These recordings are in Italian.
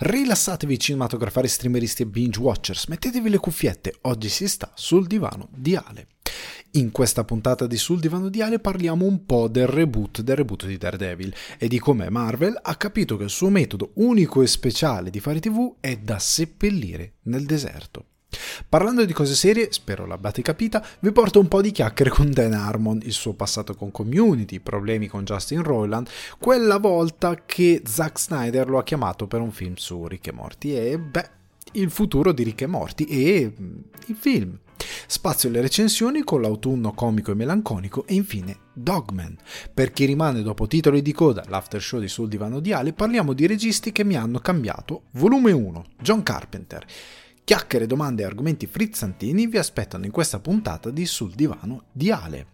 Rilassatevi cinematografari, streameristi e binge watchers, mettetevi le cuffiette, oggi si sta sul divano di Ale. In questa puntata di Sul divano di Ale parliamo un po' del reboot, del reboot di Daredevil e di come Marvel ha capito che il suo metodo unico e speciale di fare tv è da seppellire nel deserto. Parlando di cose serie, spero l'abbiate capita, vi porto un po' di chiacchiere con Dan Harmon, il suo passato con Community, problemi con Justin Roiland, quella volta che Zack Snyder lo ha chiamato per un film su Rick e Morty e beh, il futuro di Rick e Morty e mm, il film. Spazio alle recensioni con l'autunno comico e melanconico e infine Dogman. Per chi rimane dopo titoli di coda, l'after show di Sul Divano di Ale, parliamo di registi che mi hanno cambiato. Volume 1, John Carpenter. Chiacchiere, domande e argomenti frizzantini vi aspettano in questa puntata di Sul Divano di Ale.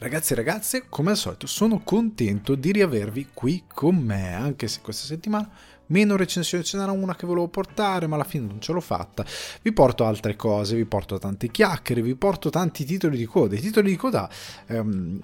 Ragazzi e ragazze, come al solito sono contento di riavervi qui con me, anche se questa settimana meno recensioni ce n'era una che volevo portare, ma alla fine non ce l'ho fatta. Vi porto altre cose, vi porto tante chiacchiere, vi porto tanti titoli di coda. I titoli di coda ehm,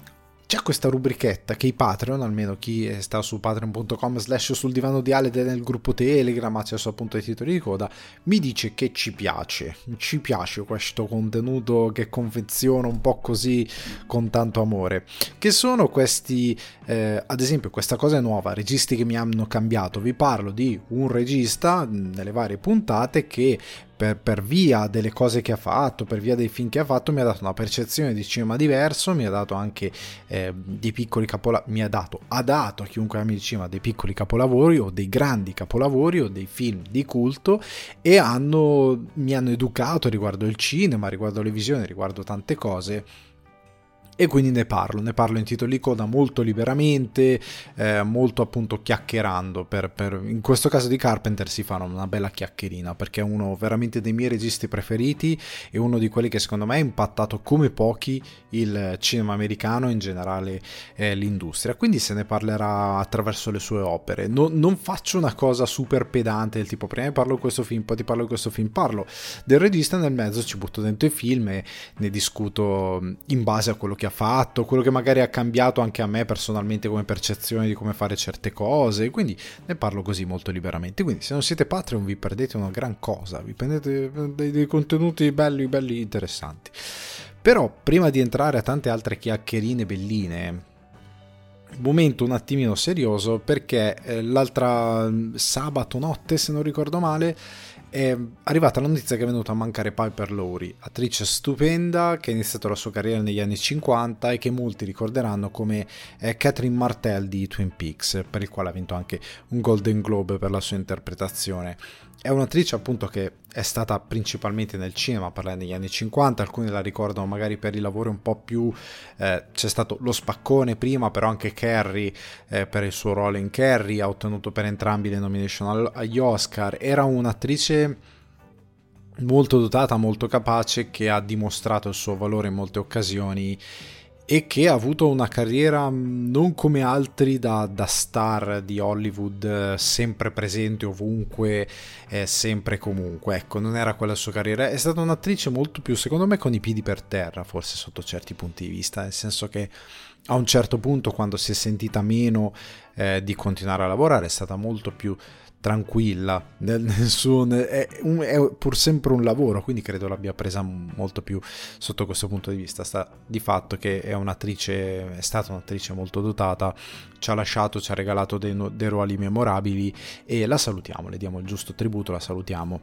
c'è questa rubrichetta che i Patreon, almeno chi sta su patreon.com slash sul divano di Ale nel gruppo Telegram, accesso appunto ai titoli di coda, mi dice che ci piace, ci piace questo contenuto che confeziono un po' così con tanto amore, che sono questi, eh, ad esempio questa cosa è nuova, registi che mi hanno cambiato, vi parlo di un regista nelle varie puntate che per, per, via delle cose che ha fatto, per via dei film che ha fatto, mi ha dato una percezione di cinema diverso, mi ha dato anche eh, dei piccoli capolavori, mi ha dato, ha dato a chiunque ami il cinema dei piccoli capolavori o dei grandi capolavori o dei film di culto e hanno, mi hanno educato riguardo il cinema, riguardo le visioni, riguardo tante cose e quindi ne parlo, ne parlo in titoli coda molto liberamente, eh, molto appunto chiacchierando, per, per, in questo caso di Carpenter si fa una bella chiacchierina perché è uno veramente dei miei registi preferiti e uno di quelli che secondo me ha impattato come pochi il cinema americano e in generale eh, l'industria, quindi se ne parlerà attraverso le sue opere, no, non faccio una cosa super pedante del tipo prima parlo di questo film, poi ti parlo di questo film, parlo del regista nel mezzo ci butto dentro i film e ne discuto in base a quello che ha fatto, quello che magari ha cambiato anche a me personalmente come percezione di come fare certe cose, quindi ne parlo così molto liberamente. Quindi se non siete Patreon vi perdete una gran cosa, vi prendete dei, dei contenuti belli, belli interessanti. Però prima di entrare a tante altre chiacchierine belline, momento un attimino serioso perché eh, l'altra mm, sabato notte, se non ricordo male, è arrivata la notizia che è venuta a mancare Piper Lowry, attrice stupenda che ha iniziato la sua carriera negli anni 50 e che molti ricorderanno come eh, Catherine Martell di Twin Peaks, per il quale ha vinto anche un Golden Globe per la sua interpretazione. È un'attrice appunto che è stata principalmente nel cinema, parla negli anni 50, alcuni la ricordano magari per i lavori un po' più... Eh, c'è stato lo spaccone prima, però anche Carrie eh, per il suo ruolo in Carrie, ha ottenuto per entrambi le nomination agli Oscar, era un'attrice molto dotata, molto capace, che ha dimostrato il suo valore in molte occasioni e che ha avuto una carriera mm, non come altri da, da star di Hollywood eh, sempre presente ovunque, eh, sempre e comunque. Ecco, non era quella sua carriera. È stata un'attrice molto più, secondo me, con i piedi per terra, forse sotto certi punti di vista, nel senso che a un certo punto, quando si è sentita meno eh, di continuare a lavorare, è stata molto più tranquilla nel, nel suo, è, un, è, pur sempre un lavoro quindi credo l'abbia presa molto più sotto questo punto di vista. Sta di fatto che è un'attrice è stata un'attrice molto dotata ci ha lasciato ci ha regalato dei, dei ruoli memorabili e la salutiamo le diamo il giusto tributo la salutiamo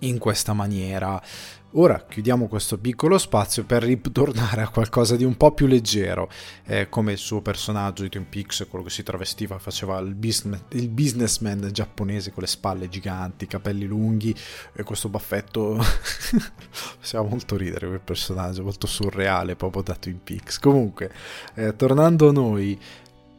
in questa maniera Ora chiudiamo questo piccolo spazio per ritornare a qualcosa di un po' più leggero, eh, come il suo personaggio di Twin Peaks, quello che si travestiva, faceva il, business, il businessman giapponese con le spalle giganti, capelli lunghi e questo baffetto. Faceva molto ridere quel personaggio, molto surreale proprio da Twin Peaks. Comunque, eh, tornando a noi,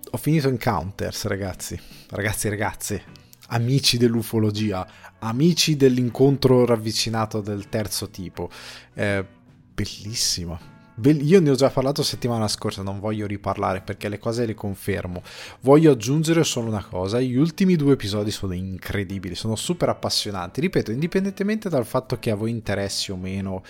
ho finito Encounters, ragazzi, ragazzi ragazze, amici dell'ufologia, amici dell'incontro ravvicinato del terzo tipo. Eh, bellissima, io ne ho già parlato settimana scorsa, non voglio riparlare perché le cose le confermo. Voglio aggiungere solo una cosa, gli ultimi due episodi sono incredibili, sono super appassionanti. Ripeto, indipendentemente dal fatto che a voi interessi o meno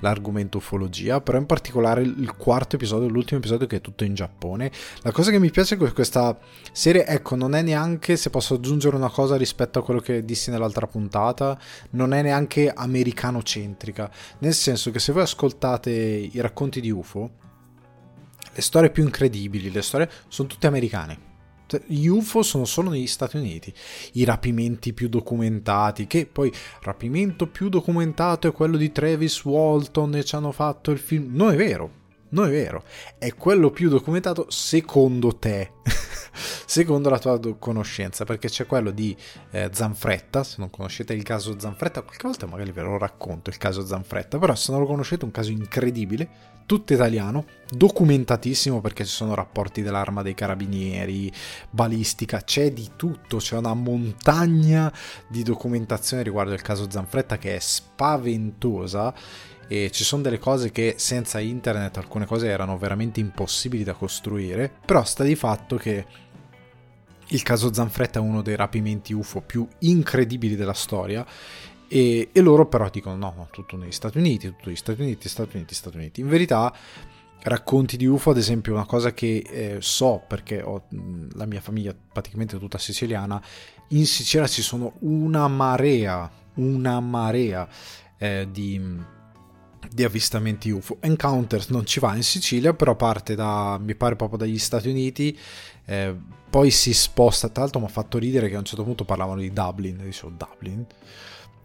l'argomento ufologia, però in particolare il quarto episodio, l'ultimo episodio che è tutto in Giappone. La cosa che mi piace di questa serie, ecco, non è neanche, se posso aggiungere una cosa rispetto a quello che dissi nell'altra puntata, non è neanche americano-centrica, nel senso che se voi ascoltate i racconti di UFO, le storie più incredibili, le storie sono tutte americane gli UFO sono solo negli Stati Uniti. I rapimenti più documentati, che poi rapimento più documentato è quello di Travis Walton e ci hanno fatto il film. Non è vero, non è vero. È quello più documentato secondo te. secondo la tua conoscenza, perché c'è quello di eh, Zanfretta, se non conoscete il caso Zanfretta, qualche volta magari ve lo racconto il caso Zanfretta, però se non lo conoscete è un caso incredibile, tutto italiano, documentatissimo perché ci sono rapporti dell'arma dei carabinieri, balistica, c'è di tutto, c'è una montagna di documentazione riguardo il caso Zanfretta che è spaventosa e ci sono delle cose che senza internet alcune cose erano veramente impossibili da costruire, però sta di fatto che il caso Zanfretta è uno dei rapimenti UFO più incredibili della storia e, e, loro però dicono no, no, tutto negli Stati Uniti, tutto negli Stati Uniti, Stati Uniti, Stati Uniti. In verità racconti di UFO, ad esempio, una cosa che eh, so perché ho la mia famiglia praticamente tutta siciliana, in Sicilia ci sono una marea, una marea eh, di, di avvistamenti UFO. Encounters non ci va in Sicilia, però parte da, mi pare proprio dagli Stati Uniti, eh, poi si sposta, tra l'altro mi ha fatto ridere che a un certo punto parlavano di Dublin, dicevo Dublin,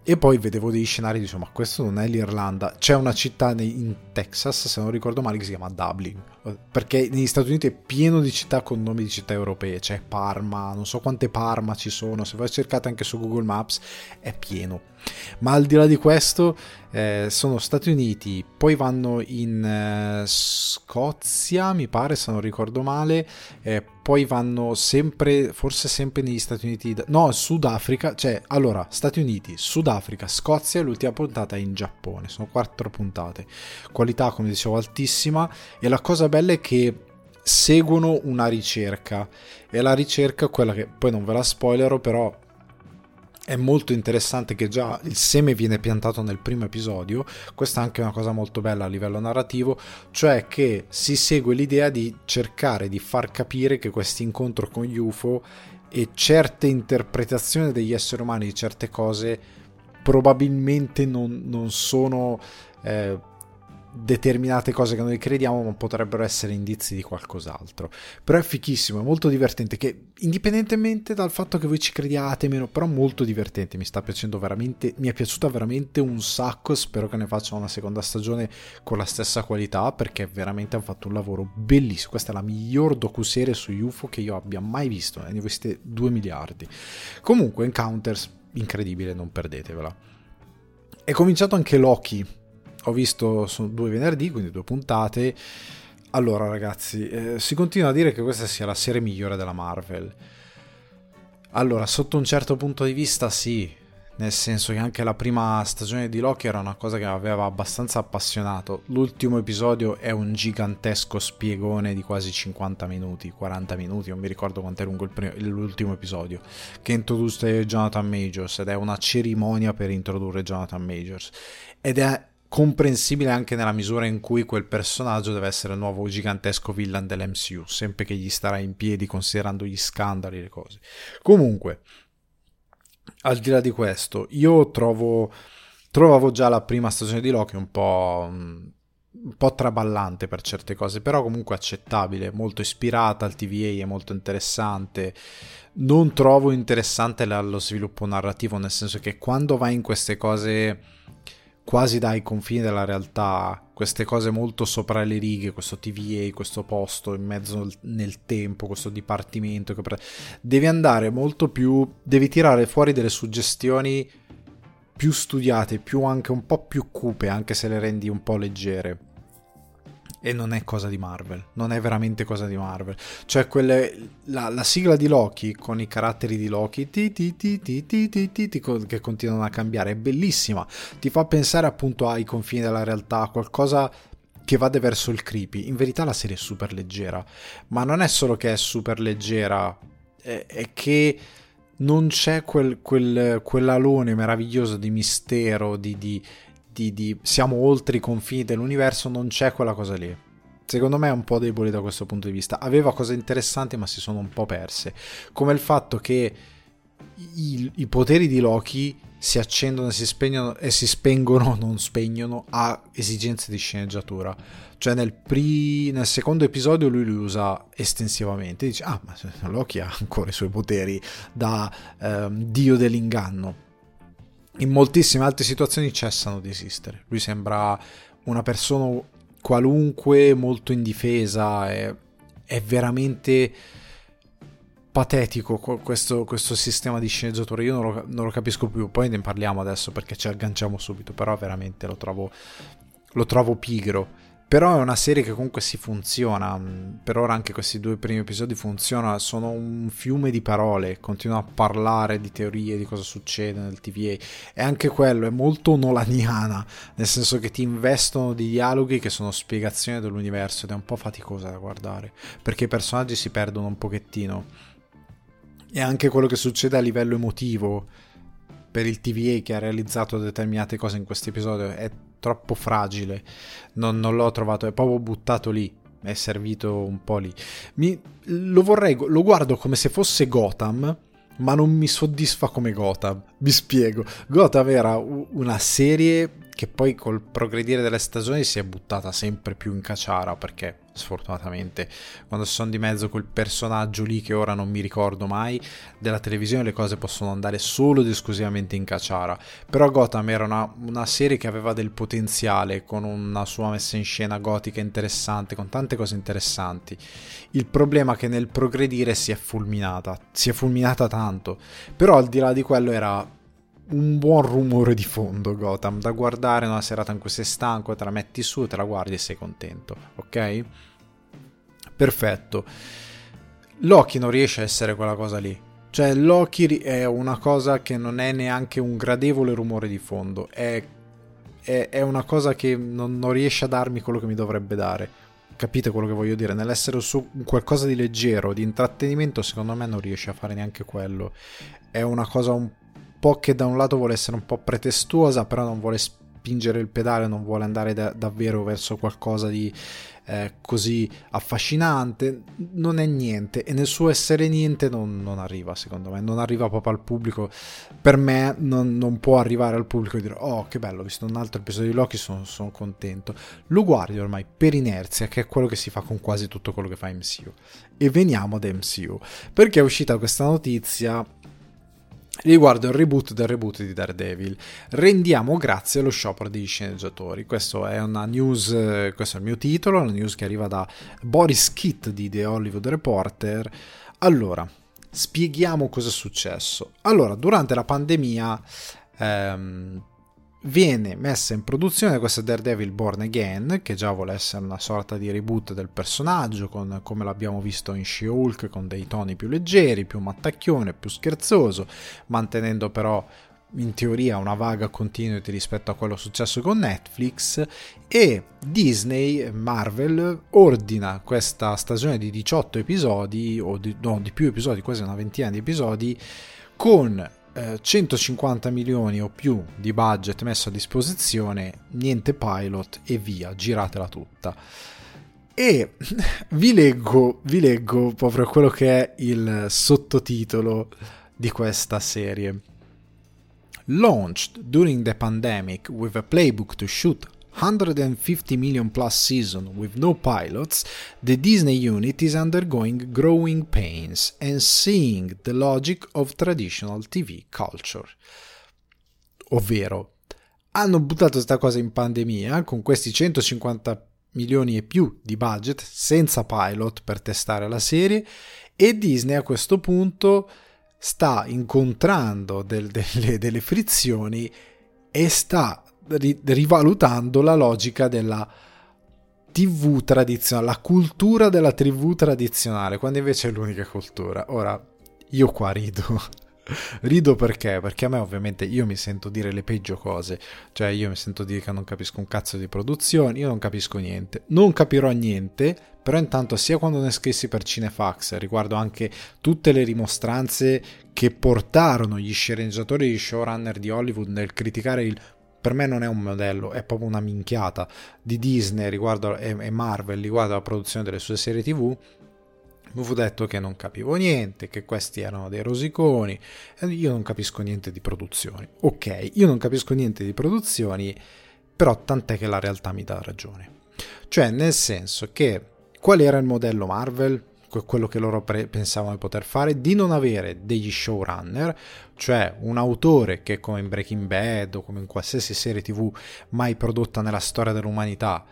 e poi vedevo dei scenari, dicevo, ma questo non è l'Irlanda. C'è una città in Texas, se non ricordo male, che si chiama Dublin. Perché negli Stati Uniti è pieno di città con nomi di città europee. C'è Parma, non so quante Parma ci sono. Se voi cercate anche su Google Maps, è pieno. Ma al di là di questo, eh, sono Stati Uniti, poi vanno in eh, Scozia, mi pare, se non ricordo male, eh, poi vanno sempre, forse sempre negli Stati Uniti, no, Sudafrica, cioè, allora, Stati Uniti, Sudafrica, Scozia l'ultima puntata è in Giappone, sono quattro puntate. Qualità, come dicevo, altissima e la cosa bella è che seguono una ricerca e la ricerca, quella che poi non ve la spoilerò, però è molto interessante che già il seme viene piantato nel primo episodio, questa è anche una cosa molto bella a livello narrativo, cioè che si segue l'idea di cercare di far capire che questo incontro con gli UFO e certe interpretazioni degli esseri umani di certe cose probabilmente non, non sono eh, determinate cose che noi crediamo ma potrebbero essere indizi di qualcos'altro. Però è fichissimo, è molto divertente che indipendentemente dal fatto che voi ci crediate meno però molto divertente mi sta piacendo veramente mi è piaciuta veramente un sacco spero che ne faccia una seconda stagione con la stessa qualità perché veramente hanno fatto un lavoro bellissimo. Questa è la miglior docuserie su UFO che io abbia mai visto ne ho viste 2 miliardi. Comunque Encounters incredibile non perdetevela. È cominciato anche Loki ho visto due venerdì, quindi due puntate. Allora, ragazzi, eh, si continua a dire che questa sia la serie migliore della Marvel. Allora, sotto un certo punto di vista, sì, nel senso che anche la prima stagione di Loki era una cosa che aveva abbastanza appassionato. L'ultimo episodio è un gigantesco spiegone di quasi 50 minuti, 40 minuti, non mi ricordo quanto è lungo primo, l'ultimo episodio, che introduce Jonathan Majors ed è una cerimonia per introdurre Jonathan Majors. Ed è comprensibile anche nella misura in cui quel personaggio deve essere il nuovo gigantesco villain dell'MCU, sempre che gli starà in piedi considerando gli scandali e le cose. Comunque, al di là di questo, io trovo trovavo già la prima stagione di Loki un po' un po' traballante per certe cose, però comunque accettabile, molto ispirata al TVA, è molto interessante. Non trovo interessante lo sviluppo narrativo, nel senso che quando vai in queste cose quasi dai confini della realtà, queste cose molto sopra le righe, questo TVA, questo posto in mezzo nel tempo, questo dipartimento, che pre... devi andare molto più, devi tirare fuori delle suggestioni più studiate, più anche un po' più cupe, anche se le rendi un po' leggere e non è cosa di Marvel, non è veramente cosa di Marvel. Cioè, quelle, la, la sigla di Loki con i caratteri di Loki ti, ti, ti, che continuano a cambiare è bellissima, ti fa pensare appunto ai confini della realtà, qualcosa che vada verso il creepy. In verità la serie è super leggera, ma non è solo che è super leggera, è, è che non c'è quel, quel, quell'alone meraviglioso di mistero, di, di, di, di, siamo oltre i confini dell'universo, non c'è quella cosa lì. Secondo me è un po' debole da questo punto di vista. Aveva cose interessanti, ma si sono un po' perse. Come il fatto che i, i poteri di Loki si accendono e si, spegnono, e si spengono, non spegnono, a esigenze di sceneggiatura. Cioè nel, pri, nel secondo episodio lui li usa estensivamente, dice ah ma Loki ha ancora i suoi poteri da ehm, dio dell'inganno. In moltissime altre situazioni cessano di esistere. Lui sembra una persona qualunque, molto indifesa, è, è veramente patetico questo, questo, sistema di sceneggiatura. Io non lo, non lo, capisco più. Poi ne parliamo adesso perché ci agganciamo subito. Però veramente lo trovo, lo trovo pigro. Però è una serie che comunque si funziona. Per ora anche questi due primi episodi funzionano. Sono un fiume di parole. Continuano a parlare di teorie, di cosa succede nel TVA. E anche quello è molto nolaniana. Nel senso che ti investono di dialoghi che sono spiegazioni dell'universo. Ed è un po' faticosa da guardare. Perché i personaggi si perdono un pochettino e anche quello che succede a livello emotivo per il TVA che ha realizzato determinate cose in questo episodio è troppo fragile. Non, non l'ho trovato, è proprio buttato lì. È servito un po' lì. Mi, lo vorrei, lo guardo come se fosse Gotham, ma non mi soddisfa come Gotham. Vi spiego. Gotham era una serie che poi col progredire delle stagioni si è buttata sempre più in cacciara perché sfortunatamente quando sono di mezzo quel personaggio lì che ora non mi ricordo mai della televisione le cose possono andare solo ed esclusivamente in cacciara però Gotham era una, una serie che aveva del potenziale con una sua messa in scena gotica interessante con tante cose interessanti. Il problema è che nel progredire si è fulminata si è fulminata tanto. Però al di là di quello era un buon rumore di fondo Gotham da guardare una serata in cui sei stanco, te la metti su, te la guardi e sei contento, ok? Perfetto. Loki non riesce a essere quella cosa lì. Cioè Loki è una cosa che non è neanche un gradevole rumore di fondo, è, è, è una cosa che non, non riesce a darmi quello che mi dovrebbe dare capite quello che voglio dire? Nell'essere su qualcosa di leggero, di intrattenimento, secondo me non riesce a fare neanche quello. È una cosa un po' che da un lato vuole essere un po' pretestuosa, però non vuole spingere il pedale, non vuole andare da, davvero verso qualcosa di eh, così affascinante, non è niente e nel suo essere niente non, non, arriva secondo me, non arriva proprio al pubblico, per me non, non, può arrivare al pubblico e dire oh che bello, ho visto un altro episodio di Loki, sono, sono contento, lo guardi ormai per inerzia che è quello che si fa con quasi tutto quello che fa MCU e veniamo ad MCU perché è uscita questa notizia riguardo il reboot del reboot di Daredevil. Rendiamo grazie allo sciopero degli sceneggiatori. Questo è una news, questo è il mio titolo, una news che arriva da Boris Kitt di The Hollywood Reporter. Allora, spieghiamo cosa è successo. Allora, durante la pandemia ehm, viene messa in produzione questa Daredevil Born Again, che già vuole essere una sorta di reboot del personaggio, con, come l'abbiamo visto in She-Hulk, con dei toni più leggeri, più mattacchione, più scherzoso, mantenendo però in teoria una vaga continuity rispetto a quello successo con Netflix. E Disney, Marvel, ordina questa stagione di 18 episodi, o di, no, di più episodi, quasi una ventina di episodi, con 150 eh, milioni o più di budget messo a disposizione, niente pilot e via, giratela tutta. E vi leggo, vi leggo proprio quello che è il sottotitolo di questa serie. Launched during the pandemic with a playbook to shoot 150 million plus season with no pilots, the Disney unit is undergoing growing pains and seeing the logic of traditional TV culture. Ovvero, hanno buttato questa cosa in pandemia con questi 150 milioni e più di budget senza pilot per testare la serie e Disney a questo punto sta incontrando del, delle, delle frizioni e sta ri- rivalutando la logica della TV tradizionale, la cultura della TV tradizionale, quando invece è l'unica cultura. Ora, io qua rido. Rido perché? Perché a me ovviamente io mi sento dire le peggio cose, cioè io mi sento dire che non capisco un cazzo di produzione, io non capisco niente, non capirò niente, però intanto sia quando ne scrissi per Cinefax, riguardo anche tutte le rimostranze che portarono gli sceneggiatori e gli showrunner di Hollywood nel criticare il per me non è un modello, è proprio una minchiata di Disney riguardo, e Marvel riguardo alla produzione delle sue serie TV mi fu detto che non capivo niente, che questi erano dei rosiconi, io non capisco niente di produzioni. Ok, io non capisco niente di produzioni, però tant'è che la realtà mi dà ragione. Cioè, nel senso che qual era il modello Marvel? Quello che loro pre- pensavano di poter fare, di non avere degli showrunner, cioè un autore che come in Breaking Bad o come in qualsiasi serie tv mai prodotta nella storia dell'umanità,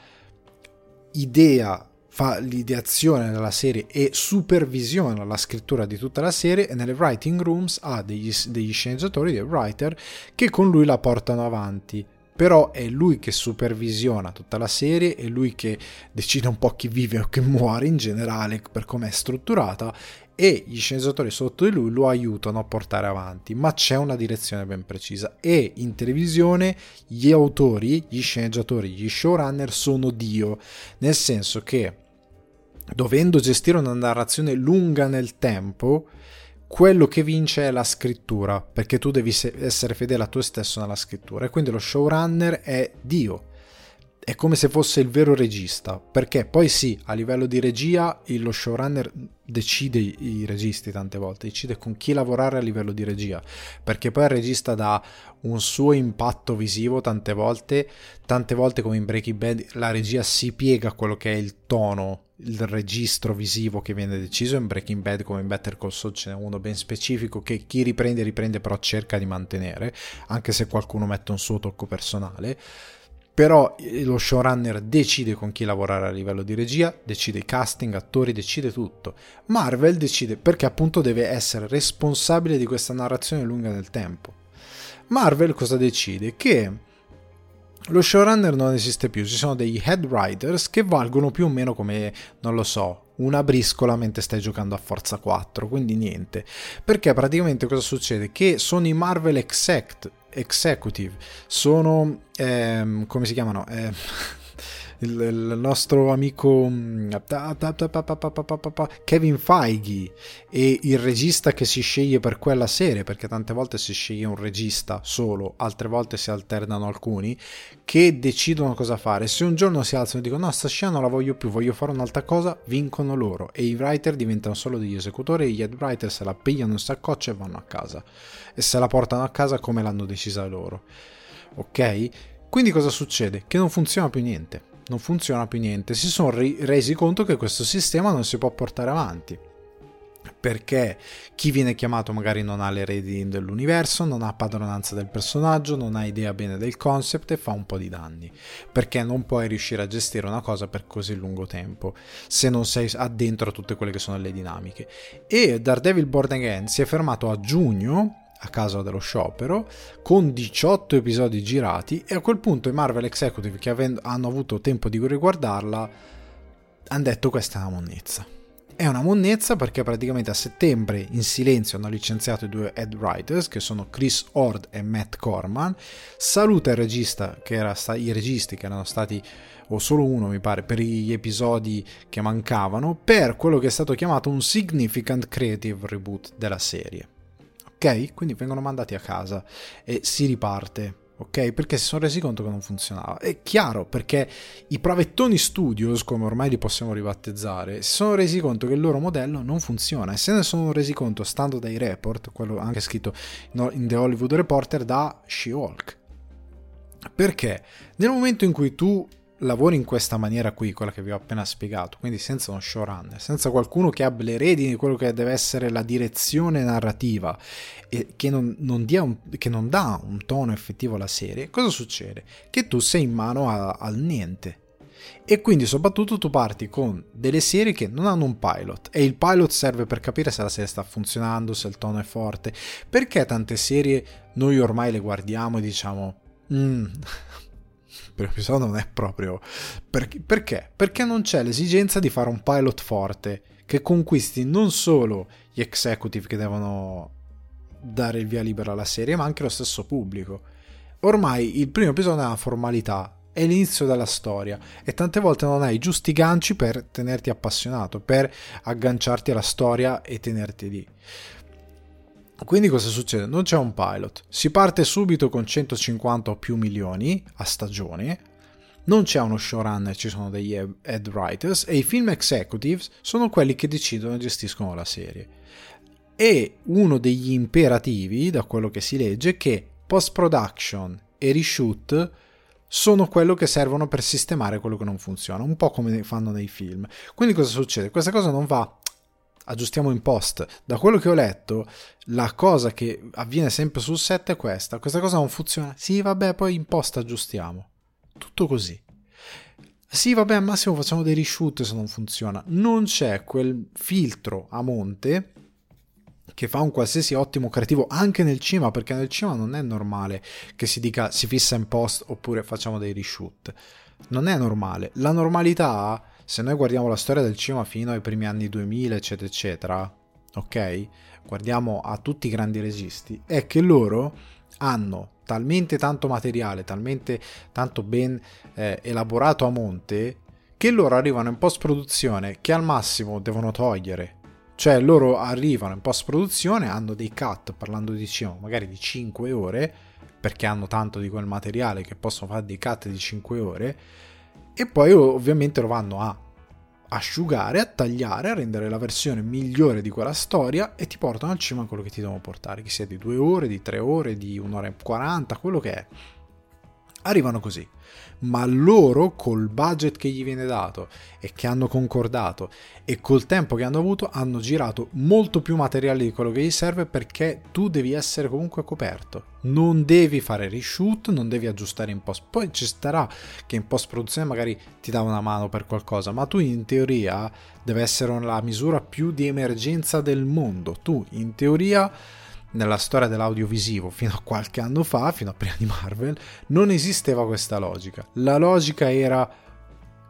idea fa l'ideazione della serie e supervisiona la scrittura di tutta la serie e nelle writing rooms ha degli, degli sceneggiatori, dei writer che con lui la portano avanti però è lui che supervisiona tutta la serie, è lui che decide un po' chi vive o chi muore in generale per come è strutturata e gli sceneggiatori sotto di lui lo aiutano a portare avanti, ma c'è una direzione ben precisa. E in televisione gli autori, gli sceneggiatori, gli showrunner sono Dio, nel senso che dovendo gestire una narrazione lunga nel tempo, quello che vince è la scrittura, perché tu devi essere fedele a te stesso nella scrittura e quindi lo showrunner è Dio. È come se fosse il vero regista, perché poi sì, a livello di regia lo showrunner decide i registi tante volte, decide con chi lavorare a livello di regia, perché poi il regista dà un suo impatto visivo tante volte, tante volte come in Breaking Bad la regia si piega a quello che è il tono il registro visivo che viene deciso in Breaking Bad come in Better Call Saul ce n'è uno ben specifico che chi riprende riprende però cerca di mantenere anche se qualcuno mette un suo tocco personale però lo showrunner decide con chi lavorare a livello di regia, decide i casting, attori, decide tutto. Marvel decide perché appunto deve essere responsabile di questa narrazione lunga nel tempo. Marvel cosa decide? Che lo showrunner non esiste più, ci sono degli head writers che valgono più o meno come, non lo so, una briscola mentre stai giocando a Forza 4, quindi niente. Perché praticamente cosa succede? Che sono i Marvel Exec- Executive, sono, ehm, come si chiamano? Eh, il, il nostro amico Kevin Feige e il regista che si sceglie per quella serie, perché tante volte si sceglie un regista solo, altre volte si alternano alcuni, che decidono cosa fare. Se un giorno si alzano e dicono no, sta scena non la voglio più, voglio fare un'altra cosa, vincono loro e i writer diventano solo degli esecutori e gli head writer se la pigliano in saccoccia e vanno a casa. E se la portano a casa come l'hanno decisa loro. Ok? Quindi cosa succede? Che non funziona più niente non funziona più niente. Si sono resi conto che questo sistema non si può portare avanti. Perché chi viene chiamato magari non ha le redini dell'universo, non ha padronanza del personaggio, non ha idea bene del concept e fa un po' di danni. Perché non puoi riuscire a gestire una cosa per così lungo tempo se non sei addentro a tutte quelle che sono le dinamiche. E Daredevil Born Again si è fermato a giugno a causa dello sciopero, con 18 episodi girati e a quel punto i Marvel Executive che hanno avuto tempo di riguardarla hanno detto questa è una monnezza. È una monnezza perché praticamente a settembre in silenzio hanno licenziato i due head writers che sono Chris Ord e Matt Corman. Saluta il regista che era sta- i registi che erano stati o solo uno mi pare per gli episodi che mancavano per quello che è stato chiamato un significant creative reboot della serie ok? Quindi vengono mandati a casa e si riparte. Ok, perché si sono resi conto che non funzionava. È chiaro perché i Pravettoni Studios, come ormai li possiamo ribattezzare, si sono resi conto che il loro modello non funziona e se ne sono resi conto stando dai report, quello anche scritto in The Hollywood Reporter da She-Hulk. Perché nel momento in cui tu lavori in questa maniera qui, quella che vi ho appena spiegato, quindi senza uno showrunner, senza qualcuno che abbia le redini di quello che deve essere la direzione narrativa e che non, non, un, che non dà un tono effettivo alla serie, cosa succede? Che tu sei in mano a, al niente. E quindi soprattutto tu parti con delle serie che non hanno un pilot e il pilot serve per capire se la serie sta funzionando, se il tono è forte. Perché tante serie noi ormai le guardiamo e diciamo... Mm, episodio non è proprio... Perché? Perché? Non c'è l'esigenza di fare un pilot forte che conquisti non solo gli executive che devono dare il via libera alla serie, ma anche lo stesso pubblico. Ormai il primo episodio è una formalità, è l'inizio della storia e tante volte non hai i giusti ganci per tenerti appassionato, per agganciarti alla storia e tenerti lì. Quindi cosa succede? Non c'è un pilot, si parte subito con 150 o più milioni a stagione, non c'è uno showrunner, ci sono degli head writers e i film executives sono quelli che decidono e gestiscono la serie. E uno degli imperativi, da quello che si legge, è che post production e reshoot sono quello che servono per sistemare quello che non funziona, un po' come fanno nei film. Quindi cosa succede? Questa cosa non va aggiustiamo in post. Da quello che ho letto, la cosa che avviene sempre sul set è questa. Questa cosa non funziona. Sì, vabbè, poi in post aggiustiamo. Tutto così. Sì, vabbè, al massimo facciamo dei reshoot se non funziona. Non c'è quel filtro a monte che fa un qualsiasi ottimo creativo anche nel cinema, perché nel cinema non è normale che si dica si fissa in post oppure facciamo dei reshoot. Non è normale. La normalità, se noi guardiamo la storia del cinema fino ai primi anni 2000, eccetera, eccetera, ok? Guardiamo a tutti i grandi registi, è che loro hanno talmente tanto materiale, talmente tanto ben eh, elaborato a monte, che loro arrivano in post produzione che al massimo devono togliere cioè loro arrivano in post produzione, hanno dei cut, parlando di cinema, magari di 5 ore, perché hanno tanto di quel materiale che possono fare dei cut di 5 ore, e poi ovviamente lo vanno a asciugare, a tagliare, a rendere la versione migliore di quella storia e ti portano al cinema quello che ti devono portare, che sia di 2 ore, di 3 ore, di 1 ora e 40, quello che è. Arrivano così ma loro col budget che gli viene dato e che hanno concordato e col tempo che hanno avuto hanno girato molto più materiale di quello che gli serve perché tu devi essere comunque coperto. Non devi fare reshoot, non devi aggiustare in post. Poi ci starà che in post produzione magari ti dà una mano per qualcosa, ma tu in teoria deve essere la misura più di emergenza del mondo. Tu in teoria nella storia dell'audiovisivo fino a qualche anno fa, fino a prima di Marvel, non esisteva questa logica. La logica era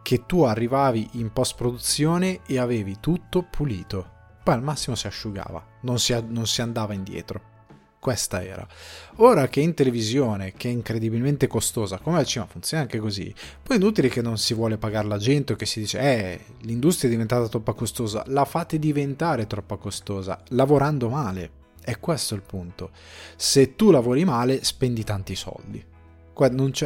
che tu arrivavi in post produzione e avevi tutto pulito. Poi al massimo si asciugava, non si, non si andava indietro. Questa era. Ora che in televisione, che è incredibilmente costosa, come al cinema funziona anche così, poi è inutile che non si vuole pagare la gente o che si dice, eh, l'industria è diventata troppo costosa. La fate diventare troppo costosa, lavorando male è questo il punto. Se tu lavori male, spendi tanti soldi.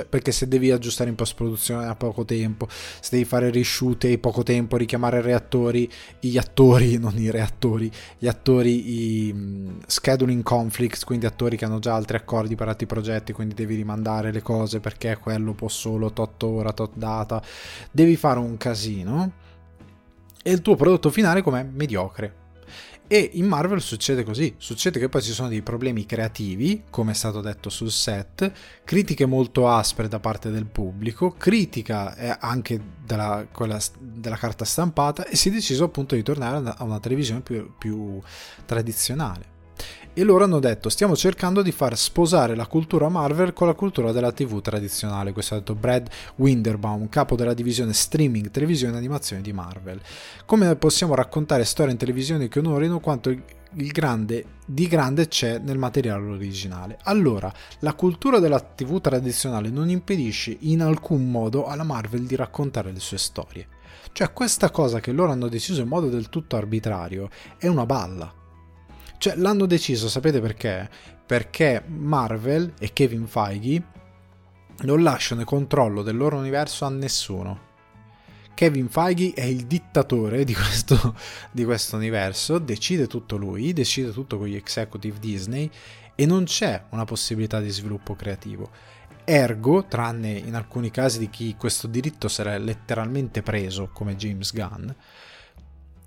perché se devi aggiustare in post produzione a poco tempo, se devi fare reshoot hai poco tempo, richiamare reattori, gli attori, non i reattori, gli attori, i scheduling conflicts, quindi attori che hanno già altri accordi per altri progetti, quindi devi rimandare le cose perché quello può solo tot ora, tot data, devi fare un casino e il tuo prodotto finale com'è? Mediocre e in Marvel succede così, succede che poi ci sono dei problemi creativi, come è stato detto sul set, critiche molto aspre da parte del pubblico, critica eh, anche della, quella, della carta stampata. E si è deciso appunto di tornare a una televisione più, più tradizionale e loro hanno detto stiamo cercando di far sposare la cultura Marvel con la cultura della TV tradizionale, questo ha detto Brad Winderbaum, capo della divisione streaming, televisione e animazione di Marvel. Come possiamo raccontare storie in televisione che onorino quanto il grande, di grande c'è nel materiale originale. Allora, la cultura della TV tradizionale non impedisce in alcun modo alla Marvel di raccontare le sue storie. Cioè questa cosa che loro hanno deciso in modo del tutto arbitrario è una balla cioè, l'hanno deciso, sapete perché? Perché Marvel e Kevin Feige non lasciano il controllo del loro universo a nessuno. Kevin Feige è il dittatore di questo, di questo universo, decide tutto lui, decide tutto con gli executive Disney e non c'è una possibilità di sviluppo creativo. Ergo, tranne in alcuni casi di chi questo diritto sarà letteralmente preso, come James Gunn,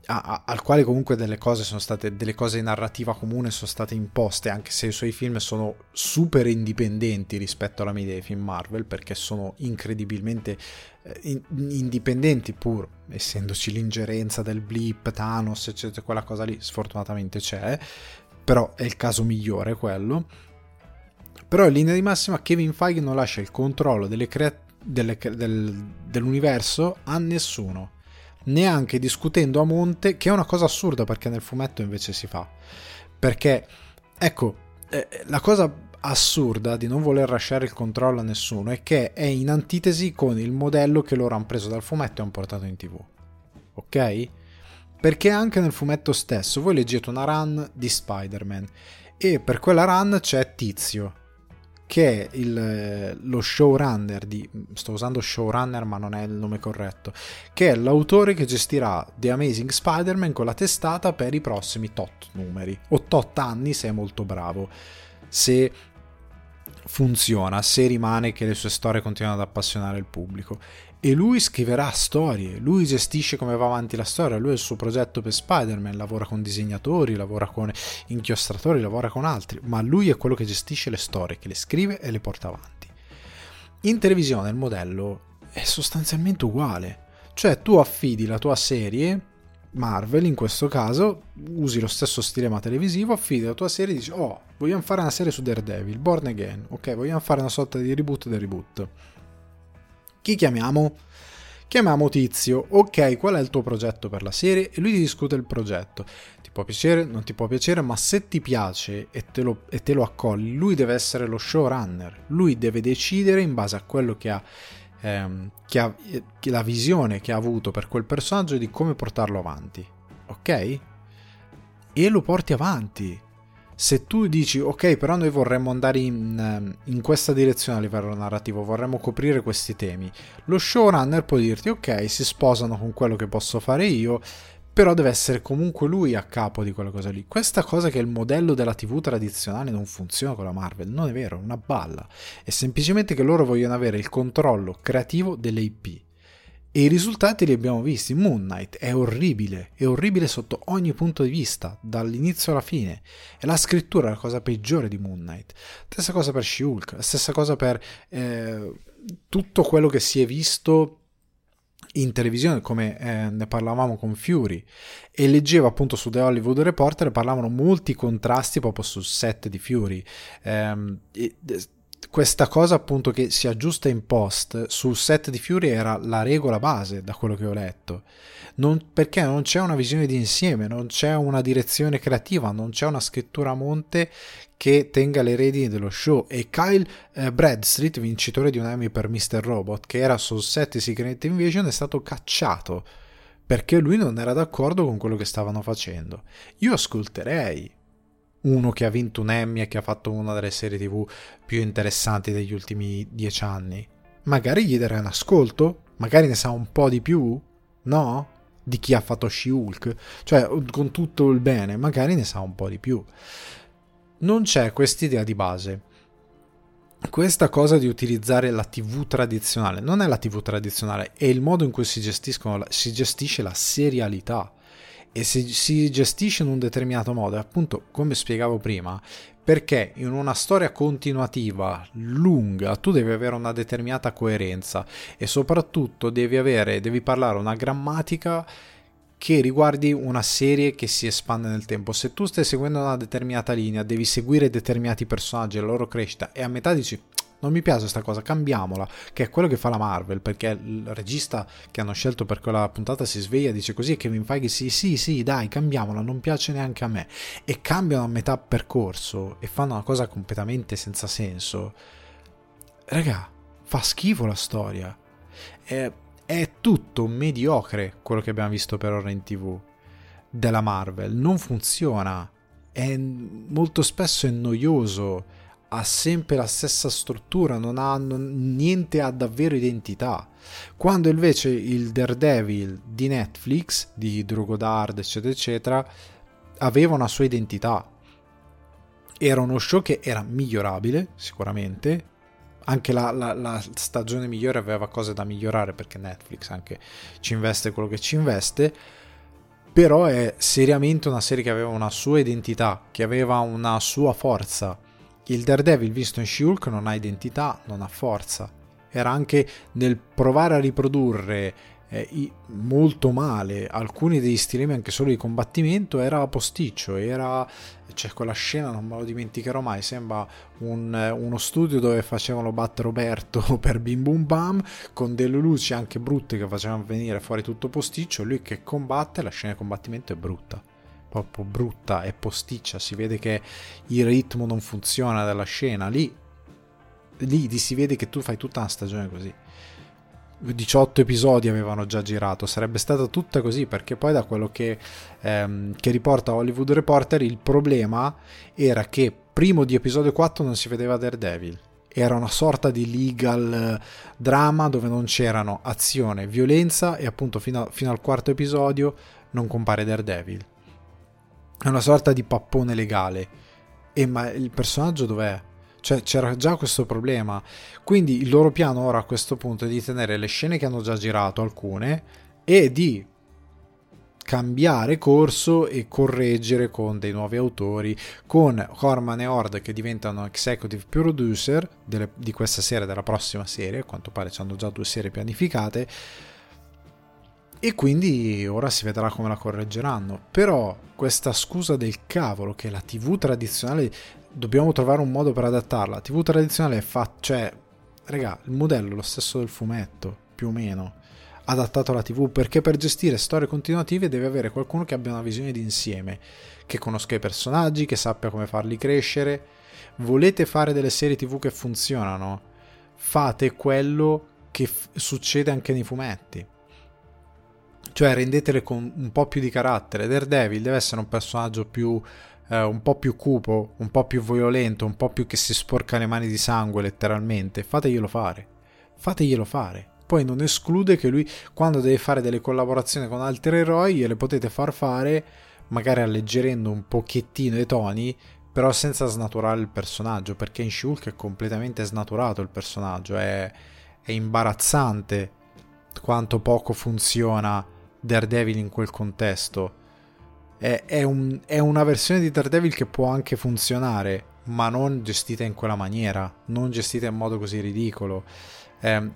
a, a, al quale comunque delle cose sono state, delle cose in narrativa comune sono state imposte, anche se i suoi film sono super indipendenti rispetto alla media dei film Marvel, perché sono incredibilmente eh, in, indipendenti pur essendoci l'ingerenza del blip, Thanos, eccetera, quella cosa lì sfortunatamente c'è, però è il caso migliore quello. Però in linea di massima Kevin Feige non lascia il controllo delle crea- delle, del, dell'universo a nessuno neanche discutendo a monte, che è una cosa assurda perché nel fumetto invece si fa. Perché, ecco, eh, la cosa assurda di non voler lasciare il controllo a nessuno è che è in antitesi con il modello che loro hanno preso dal fumetto e hanno portato in tv. Ok? Perché anche nel fumetto stesso voi leggete una run di Spider-Man e per quella run c'è Tizio, che è il, lo showrunner di sto usando showrunner ma non è il nome corretto che è l'autore che gestirà The Amazing Spider-Man con la testata per i prossimi tot numeri o tot anni se è molto bravo se funziona, se rimane che le sue storie continuano ad appassionare il pubblico. E lui scriverà storie, lui gestisce come va avanti la storia, lui ha il suo progetto per Spider-Man, lavora con disegnatori, lavora con inchiostratori, lavora con altri, ma lui è quello che gestisce le storie, che le scrive e le porta avanti. In televisione il modello è sostanzialmente uguale, cioè tu affidi la tua serie Marvel in questo caso usi lo stesso stilema televisivo, affidi la tua serie e dici oh, vogliamo fare una serie su Daredevil, Born Again, ok, vogliamo fare una sorta di reboot del reboot. Chi chiamiamo? Chiamiamo Tizio, ok, qual è il tuo progetto per la serie? E lui ti discute il progetto. Ti può piacere, non ti può piacere, ma se ti piace e te lo, e te lo accogli, lui deve essere lo showrunner, lui deve decidere in base a quello che ha ehm, che ha, che la visione che ha avuto per quel personaggio di come portarlo avanti, ok? E lo porti avanti. Se tu dici, ok, però noi vorremmo andare in, ehm, in questa direzione a livello narrativo, vorremmo coprire questi temi, lo showrunner può dirti, ok, si sposano con quello che posso fare io, però deve essere comunque lui a capo di quella cosa lì. Questa cosa che il modello della TV tradizionale non funziona con la Marvel, non è vero, è una balla. È semplicemente che loro vogliono avere il controllo creativo delle IP. E i risultati li abbiamo visti. Moon Knight è orribile, è orribile sotto ogni punto di vista, dall'inizio alla fine. E la scrittura è la cosa peggiore di Moon Knight. Stessa cosa per She-Hulk, stessa cosa per eh, tutto quello che si è visto in televisione come eh, ne parlavamo con Fury e leggevo appunto su The Hollywood Reporter parlavano molti contrasti proprio sul set di Fury ehm, e, questa cosa appunto che si aggiusta in post sul set di Fury era la regola base da quello che ho letto non, perché non c'è una visione di insieme non c'è una direzione creativa non c'è una scrittura a monte che tenga le redini dello show e Kyle eh, Bradstreet, vincitore di un Emmy per Mr. Robot, che era sul set di Secret Invasion, è stato cacciato perché lui non era d'accordo con quello che stavano facendo. Io ascolterei uno che ha vinto un Emmy e che ha fatto una delle serie tv più interessanti degli ultimi dieci anni. Magari gli darei un ascolto, magari ne sa un po' di più, no? Di chi ha fatto She-Hulk, cioè con tutto il bene, magari ne sa un po' di più non c'è quest'idea di base. Questa cosa di utilizzare la TV tradizionale non è la TV tradizionale, è il modo in cui si, si gestisce la serialità e si, si gestisce in un determinato modo, appunto come spiegavo prima, perché in una storia continuativa lunga tu devi avere una determinata coerenza e soprattutto devi avere devi parlare una grammatica che riguardi una serie che si espande nel tempo. Se tu stai seguendo una determinata linea, devi seguire determinati personaggi e la loro crescita e a metà dici non mi piace questa cosa, cambiamola, che è quello che fa la Marvel, perché il regista che hanno scelto per quella puntata si sveglia dice così e Kevin Feige sì, sì, sì, dai, cambiamola, non piace neanche a me. E cambiano a metà percorso e fanno una cosa completamente senza senso. Raga, fa schifo la storia. Eh, è tutto mediocre quello che abbiamo visto per ora in tv della Marvel. Non funziona. È molto spesso è noioso. Ha sempre la stessa struttura, non ha niente ha davvero identità. Quando invece il Daredevil di Netflix, di Drogodard, eccetera, eccetera, aveva una sua identità. Era uno show che era migliorabile, sicuramente, anche la, la, la, stagione migliore aveva cose da migliorare perché Netflix anche ci investe quello che ci investe però è seriamente una serie che aveva una sua identità che aveva una sua forza il Daredevil visto in She-Hulk non ha identità non ha forza. Era anche nel provare a riprodurre eh, molto male alcuni degli stilemi anche solo di combattimento era posticcio era c'è quella scena non me lo dimenticherò mai sembra un, uno studio dove facevano battere Roberto per Bim Bum Bam con delle luci anche brutte che facevano venire fuori tutto posticcio lui che combatte la scena di combattimento è brutta proprio brutta e posticcia, si vede che il ritmo non funziona della scena, lì, lì si vede che tu fai tutta una stagione così. 18 episodi avevano già girato, sarebbe stata tutta così perché poi da quello che, ehm, che riporta Hollywood Reporter il problema era che primo di episodio 4 non si vedeva Daredevil era una sorta di legal eh, drama dove non c'erano azione, violenza e appunto fino, a, fino al quarto episodio non compare Daredevil. È una sorta di pappone legale. E ma il personaggio dov'è? Cioè c'era già questo problema. Quindi il loro piano ora a questo punto è di tenere le scene che hanno già girato alcune e di cambiare corso e correggere con dei nuovi autori, con Corman e Horde che diventano executive producer delle, di questa serie, della prossima serie, a quanto pare hanno già due serie pianificate, e quindi ora si vedrà come la correggeranno. Però questa scusa del cavolo che la TV tradizionale dobbiamo trovare un modo per adattarla. La TV tradizionale fatta, cioè, raga, il modello è lo stesso del fumetto, più o meno adattato alla TV, perché per gestire storie continuative deve avere qualcuno che abbia una visione d'insieme, che conosca i personaggi, che sappia come farli crescere. Volete fare delle serie TV che funzionano? Fate quello che f- succede anche nei fumetti. Cioè rendetele con un po' più di carattere. Daredevil deve essere un personaggio più eh, un po' più cupo, un po' più violento, un po' più che si sporca le mani di sangue letteralmente. Fateglielo fare. Fateglielo fare poi non esclude che lui quando deve fare delle collaborazioni con altri eroi gliele potete far fare magari alleggerendo un pochettino i toni però senza snaturare il personaggio perché in Shulk è completamente snaturato il personaggio è, è imbarazzante quanto poco funziona Daredevil in quel contesto. È, è, un, è una versione di Daredevil che può anche funzionare ma non gestita in quella maniera non gestita in modo così ridicolo. Eh,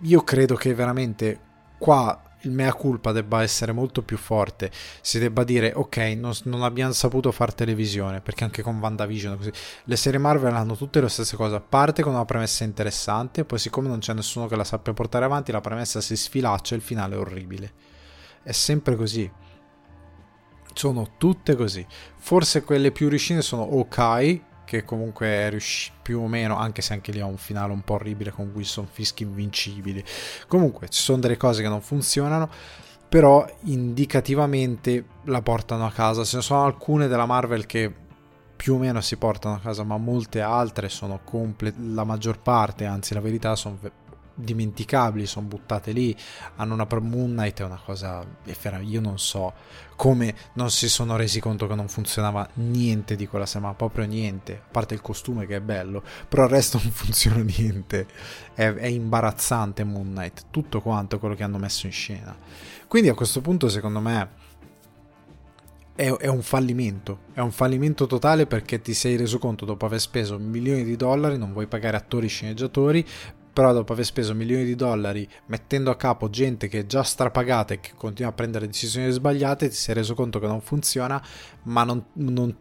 io credo che veramente qua il mea culpa debba essere molto più forte. Si debba dire, ok, non, non, abbiamo saputo fare televisione, perché anche con WandaVision così. Le serie Marvel hanno tutte le stesse cose. Parte con una premessa interessante, poi siccome non c'è nessuno che la sappia portare avanti, la premessa si sfilaccia e il finale è orribile. È sempre così. Sono tutte così. Forse quelle più riuscite sono Ok, che comunque riuscì più o meno, anche se anche lì ha un finale un po' orribile con Wilson Fisk invincibili. Comunque ci sono delle cose che non funzionano, però indicativamente la portano a casa. Ce ne sono alcune della Marvel che più o meno si portano a casa, ma molte altre sono complete, la maggior parte, anzi la verità sono dimenticabili, sono buttate lì, hanno una Moon Knight è una cosa io non so come non si sono resi conto che non funzionava niente di quella serie, ma proprio niente, a parte il costume che è bello, però il resto non funziona niente, è, è imbarazzante Moon Knight, tutto quanto quello che hanno messo in scena. Quindi a questo punto secondo me è, un fallimento, è un fallimento totale perché ti sei reso conto dopo aver speso milioni di dollari, non vuoi pagare attori sceneggiatori, però dopo aver speso milioni di dollari mettendo a capo gente che è già strapagata e che continua a prendere decisioni sbagliate, ti sei reso conto che non funziona, ma non, non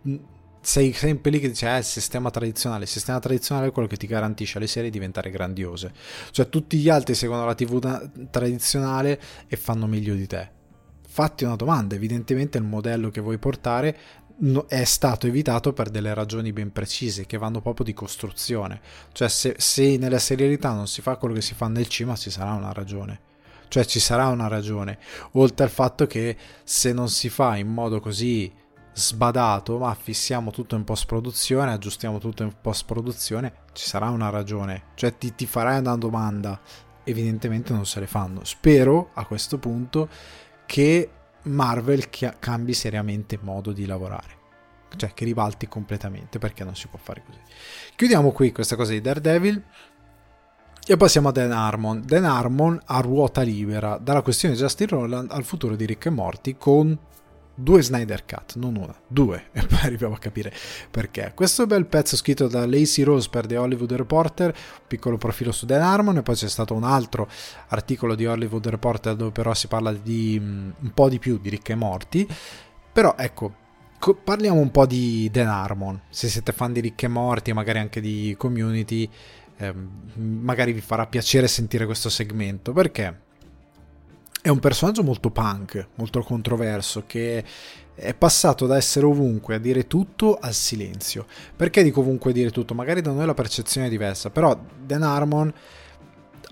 sei sempre lì che dici, eh, il sistema tradizionale. Il sistema tradizionale è quello che ti garantisce alle serie di diventare grandiose. Cioè, tutti gli altri seguono la TV tradizionale e fanno meglio di te. Fatti una domanda, evidentemente il modello che vuoi portare è stato evitato per delle ragioni ben precise che vanno proprio di costruzione. Cioè, se, se, nella serialità non si fa quello che si fa nel cinema, ci sarà una ragione. Cioè, ci sarà una ragione. Oltre al fatto che se non si fa in modo così sbadato, ma fissiamo tutto in post produzione, aggiustiamo tutto in post produzione, ci sarà una ragione. Cioè, ti, ti farai una domanda. Evidentemente non se le fanno. Spero a questo punto che Marvel cambi seriamente modo di lavorare. Cioè che ribalti completamente perché non si può fare così. Chiudiamo qui questa cosa di Daredevil. E passiamo a Dan Harmon. Dan Harmon a ruota libera dalla questione Justin Roland al futuro di Rick e Morty con due Snyder Cut, non una, due, e poi arriviamo a capire perché. Questo bel pezzo scritto da Lacey Rose per The Hollywood Reporter, piccolo profilo su Dan Harmon, e poi c'è stato un altro articolo di Hollywood Reporter dove però si parla di um, un po' di più di ricche morti. Però ecco, co- parliamo un po' di Dan Harmon, se siete fan di ricche morti, magari anche di community, ehm, magari vi farà piacere sentire questo segmento, perché è un personaggio molto punk, molto controverso, che è passato da essere ovunque a dire tutto al silenzio. Perché dico ovunque a dire tutto? Magari da noi la percezione è diversa, però Dan Harmon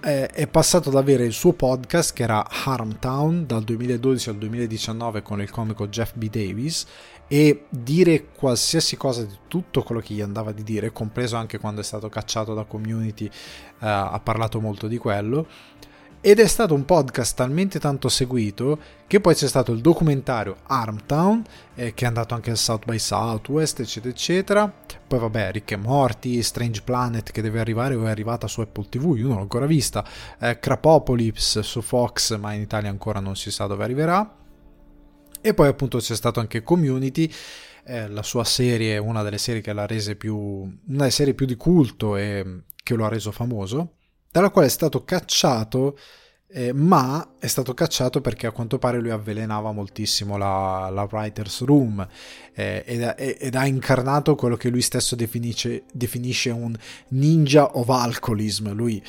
è, è passato ad avere il suo podcast che era Harmtown dal 2012 al 2019 con il comico Jeff B. Davis e dire qualsiasi cosa di tutto quello che gli andava di dire, compreso anche quando è stato cacciato da community, uh, ha parlato molto di quello ed è stato un podcast talmente tanto seguito che poi c'è stato il documentario Armtown eh, che è andato anche al South by Southwest eccetera eccetera. Poi vabbè Rick e Morty Strange Planet che deve arrivare o è arrivata su Apple TV io non l'ho ancora vista. Eh, Crapopolis su Fox ma in Italia ancora non si sa dove arriverà. E poi appunto c'è stato anche Community eh, la sua serie una delle serie che l'ha rese più una delle serie più di culto e che lo ha reso famoso dalla quale è stato cacciato, eh, ma è stato cacciato perché a quanto pare lui avvelenava moltissimo la, la writer's room eh, ed, ed, ha incarnato quello che lui stesso definisce, definisce un ninja of alcoholism. Lui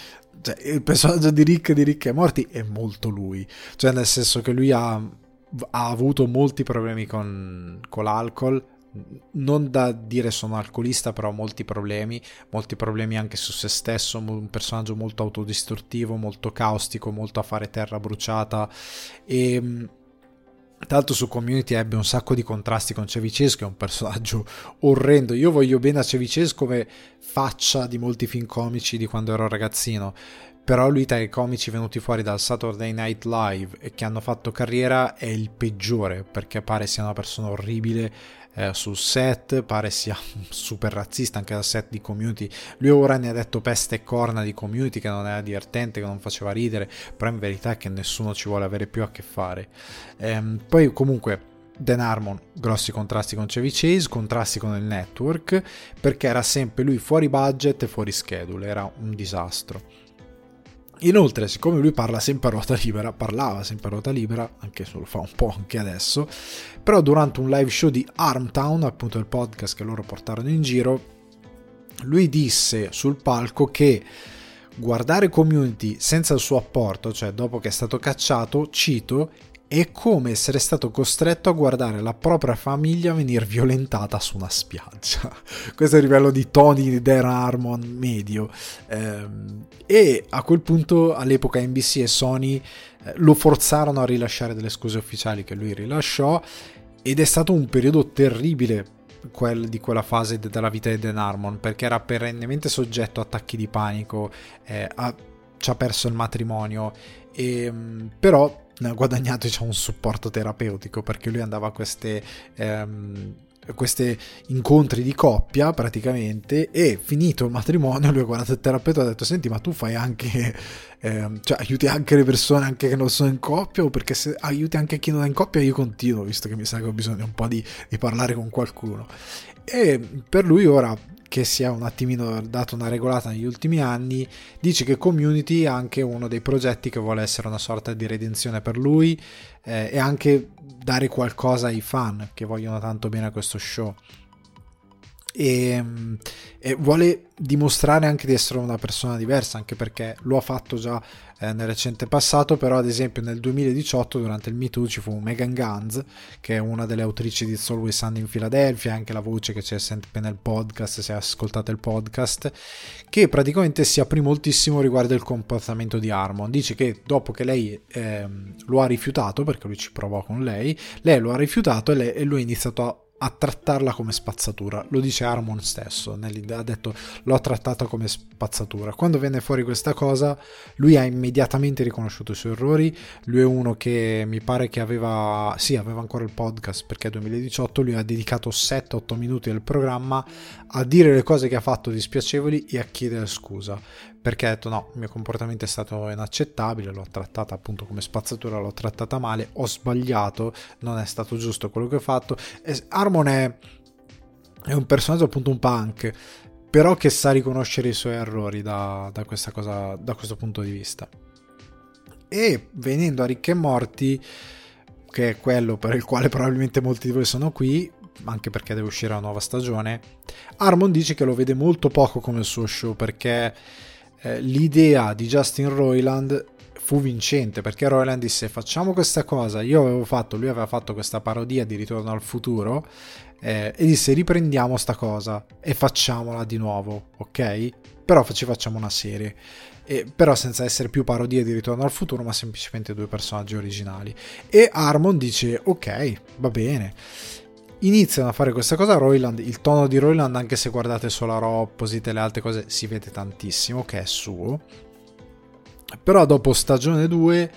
cioè, il personaggio di Rick di Rick e Morti è molto lui, cioè nel senso che lui ha, ha avuto molti problemi con, con l'alcol, non da dire sono alcolista, però molti problemi, molti problemi anche su se stesso, un personaggio molto autodistruttivo, molto caustico, molto a fare terra bruciata e tra l'altro su Community ebbe un sacco di contrasti con Cevices che è un personaggio orrendo. Io voglio bene a Cevices come faccia di molti film comici di quando ero ragazzino, però lui tra i comici venuti fuori dal Saturday Night Live e che hanno fatto carriera è il peggiore perché pare sia una persona orribile eh, sul set, pare sia super razzista anche dal set di community. Lui ora ne ha detto peste e corna di community che non era divertente, che non faceva ridere, però in verità è che nessuno ci vuole avere più a che fare. Ehm, poi comunque Dan Harmon, grossi contrasti con Chevy Chase, contrasti con il network, perché era sempre lui fuori budget e fuori schedule, era un disastro. Inoltre, siccome lui parla sempre a ruota libera, parlava sempre a ruota libera, anche se lo fa un po' anche adesso, però durante un live show di Armtown, appunto il podcast che loro portarono in giro, lui disse sul palco che guardare community senza il suo apporto, cioè dopo che è stato cacciato, cito, è come essere stato costretto a guardare la propria famiglia venire violentata su una spiaggia. Questo è il livello di Tony di Dan Harmon medio. Ehm, e a quel punto all'epoca NBC e Sony eh, lo forzarono a rilasciare delle scuse ufficiali che lui rilasciò ed è stato un periodo terribile quel, di quella fase della vita di Dan Harmon perché era perennemente soggetto a attacchi di panico, eh, ha, ci ha perso il matrimonio, e, ehm, però guadagnato diciamo, un supporto terapeutico perché lui andava a queste, ehm, questi incontri di coppia praticamente e finito il matrimonio lui ha guardato il terapeuta e ha detto senti ma tu fai anche ehm, cioè aiuti anche le persone anche che non sono in coppia o perché se aiuti anche chi non è in coppia io continuo visto che mi sa che ho bisogno un po' di, di parlare con qualcuno? E per lui ora che si è un attimino dato una regolata negli ultimi anni, dice che Community è anche uno dei progetti che vuole essere una sorta di redenzione per lui eh, e anche dare qualcosa ai fan che vogliono tanto bene a questo show. E, e vuole dimostrare anche di essere una persona diversa, anche perché lo ha fatto già eh, nel recente passato, però ad esempio nel 2018 durante il Me Too ci fu Megan Guns, che è una delle autrici di It's Always Sunny in Philadelphia, anche la voce che c'è sempre nel podcast, se ascoltate il podcast, che praticamente si aprì moltissimo riguardo il comportamento di Harmon. Dice che dopo che lei eh, lo ha rifiutato, perché lui ci provò con lei, lei lo ha rifiutato e, lei, e lui ha iniziato a a trattarla come spazzatura. Lo dice Harmon stesso, ha detto l'ho trattata come spazzatura. Quando venne fuori questa cosa, lui ha immediatamente riconosciuto i suoi errori. Lui è uno che mi pare che aveva, sì, aveva ancora il podcast perché è 2018, lui ha dedicato 7-8 minuti del programma a dire le cose che ha fatto dispiacevoli e a chiedere scusa perché ha detto no, il mio comportamento è stato inaccettabile, l'ho trattata appunto come spazzatura, l'ho trattata male, ho sbagliato, non è stato giusto quello che ho fatto. E Harmon è, è un personaggio appunto un punk, però che sa riconoscere i suoi errori da, da, cosa, da questo punto di vista. E venendo a Ricche e Morti, che è quello per il quale probabilmente molti di voi sono qui, anche perché deve uscire la nuova stagione, Harmon dice che lo vede molto poco come il suo show perché eh, l'idea di Justin Roiland fu vincente perché Roland disse facciamo questa cosa, io avevo fatto, lui aveva fatto questa parodia di Ritorno al futuro eh, e disse riprendiamo sta cosa e facciamola di nuovo, ok? Però ci facciamo una serie. E, però senza essere più parodie di Ritorno al futuro, ma semplicemente due personaggi originali. E Harmon dice: Ok, va bene. Iniziano a fare questa cosa. Royland, il tono di Royland, anche se guardate Solar Opposite e le altre cose, si vede tantissimo che è suo. Però dopo stagione 2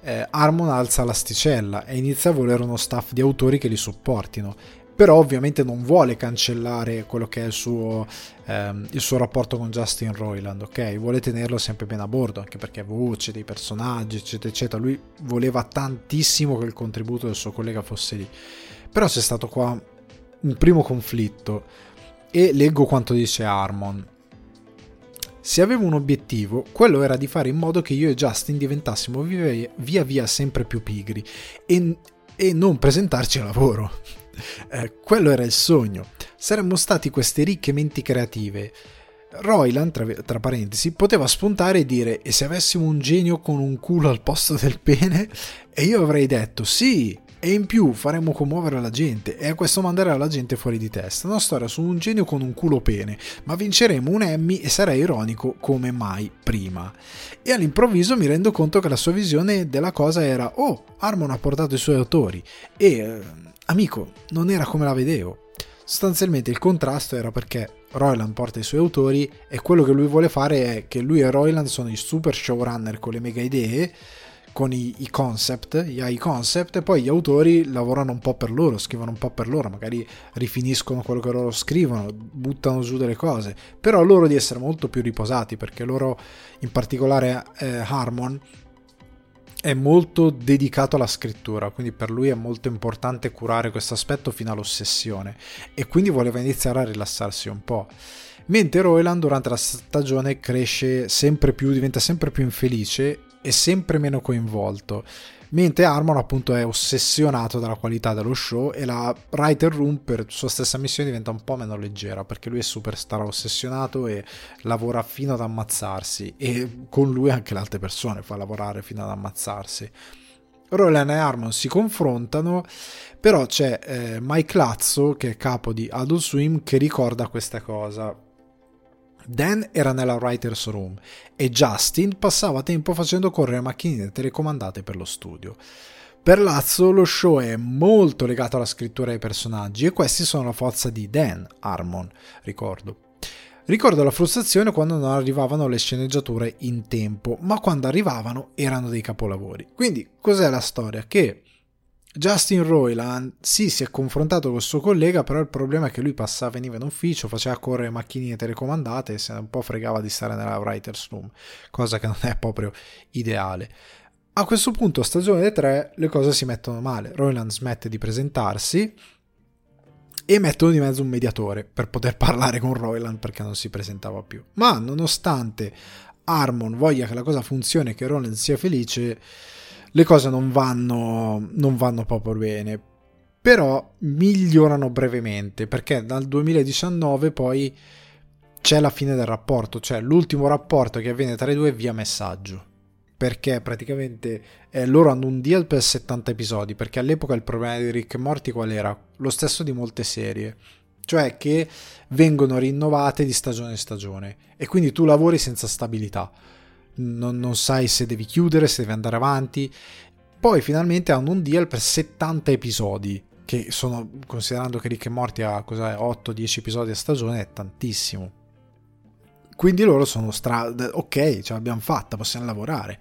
eh, Harmon alza l'asticella e inizia a volere uno staff di autori che li supportino però ovviamente non vuole cancellare quello che è il suo, ehm, il suo, rapporto con Justin Roiland, ok? Vuole tenerlo sempre ben a bordo, anche perché voce dei personaggi, eccetera, eccetera. Lui voleva tantissimo che il contributo del suo collega fosse lì. Però c'è stato qua un primo conflitto e leggo quanto dice Harmon. Se avevo un obiettivo, quello era di fare in modo che io e Justin diventassimo via via, via sempre più pigri e, e non presentarci a lavoro. Eh, quello era il sogno. Saremmo stati queste ricche menti creative. Royland, tra, tra, parentesi, poteva spuntare e dire: E se avessimo un genio con un culo al posto del pene? E io avrei detto: Sì, e in più faremmo commuovere la gente e a questo manderà la gente fuori di testa. Una storia su un genio con un culo pene, ma vinceremo un Emmy e sarà ironico come mai prima. E all'improvviso mi rendo conto che la sua visione della cosa era: Oh, Harmon ha portato i suoi autori e. Eh, amico, non era come la vedevo. Sostanzialmente il contrasto era perché Royland porta i suoi autori e quello che lui vuole fare è che lui e Royland sono i super showrunner con le mega idee, con i, i concept, gli high concept, e poi gli autori lavorano un po' per loro, scrivono un po' per loro, magari rifiniscono quello che loro scrivono, buttano giù delle cose, però loro di essere molto più riposati perché loro, in particolare eh, Harmon, è molto dedicato alla scrittura, quindi per lui è molto importante curare questo aspetto fino all'ossessione e quindi voleva iniziare a rilassarsi un po'. Mentre Royland durante la stagione cresce sempre più, diventa sempre più infelice e sempre meno coinvolto mentre Harmon appunto è ossessionato dalla qualità dello show e la writer room per sua stessa missione diventa un po' meno leggera perché lui è superstar ossessionato e lavora fino ad ammazzarsi e con lui anche le altre persone fa lavorare fino ad ammazzarsi. Roland e Harmon si confrontano, però c'è eh, Mike Lazzo, che è capo di Adult Swim, che ricorda questa cosa. Dan era nella writer's room e Justin passava tempo facendo correre macchinine telecomandate per lo studio. Per Lazzo lo show è molto legato alla scrittura dei personaggi e questi sono la forza di Dan Harmon, ricordo. Ricordo la frustrazione quando non arrivavano le sceneggiature in tempo, ma quando arrivavano erano dei capolavori. Quindi cos'è la storia? Che Justin Roiland sì si è confrontato con il suo collega però il problema è che lui passava veniva in ufficio faceva correre macchinine telecomandate e se ne un po' fregava di stare nella writer's room cosa che non è proprio ideale. A questo punto stagione 3 le cose si mettono male. Roiland smette di presentarsi e mettono di mezzo un mediatore per poter parlare con Roiland perché non si presentava più. Ma nonostante Harmon voglia che la cosa funzioni e che Roiland sia felice le cose non vanno, non vanno proprio bene, però migliorano brevemente perché dal 2019 poi c'è la fine del rapporto, cioè l'ultimo rapporto che avviene tra i due via messaggio. Perché praticamente eh, loro hanno un deal per 70 episodi. Perché all'epoca il problema di Rick e Morty qual era? Lo stesso di molte serie. Cioè che vengono rinnovate di stagione in stagione. E quindi tu lavori senza stabilità non, non sai se devi chiudere, se devi andare avanti. Poi finalmente hanno un deal per 70 episodi, che sono, considerando che Rick e Morty ha 8-10 episodi a stagione, è tantissimo. Quindi loro sono stra... ok, ce l'abbiamo fatta, possiamo lavorare.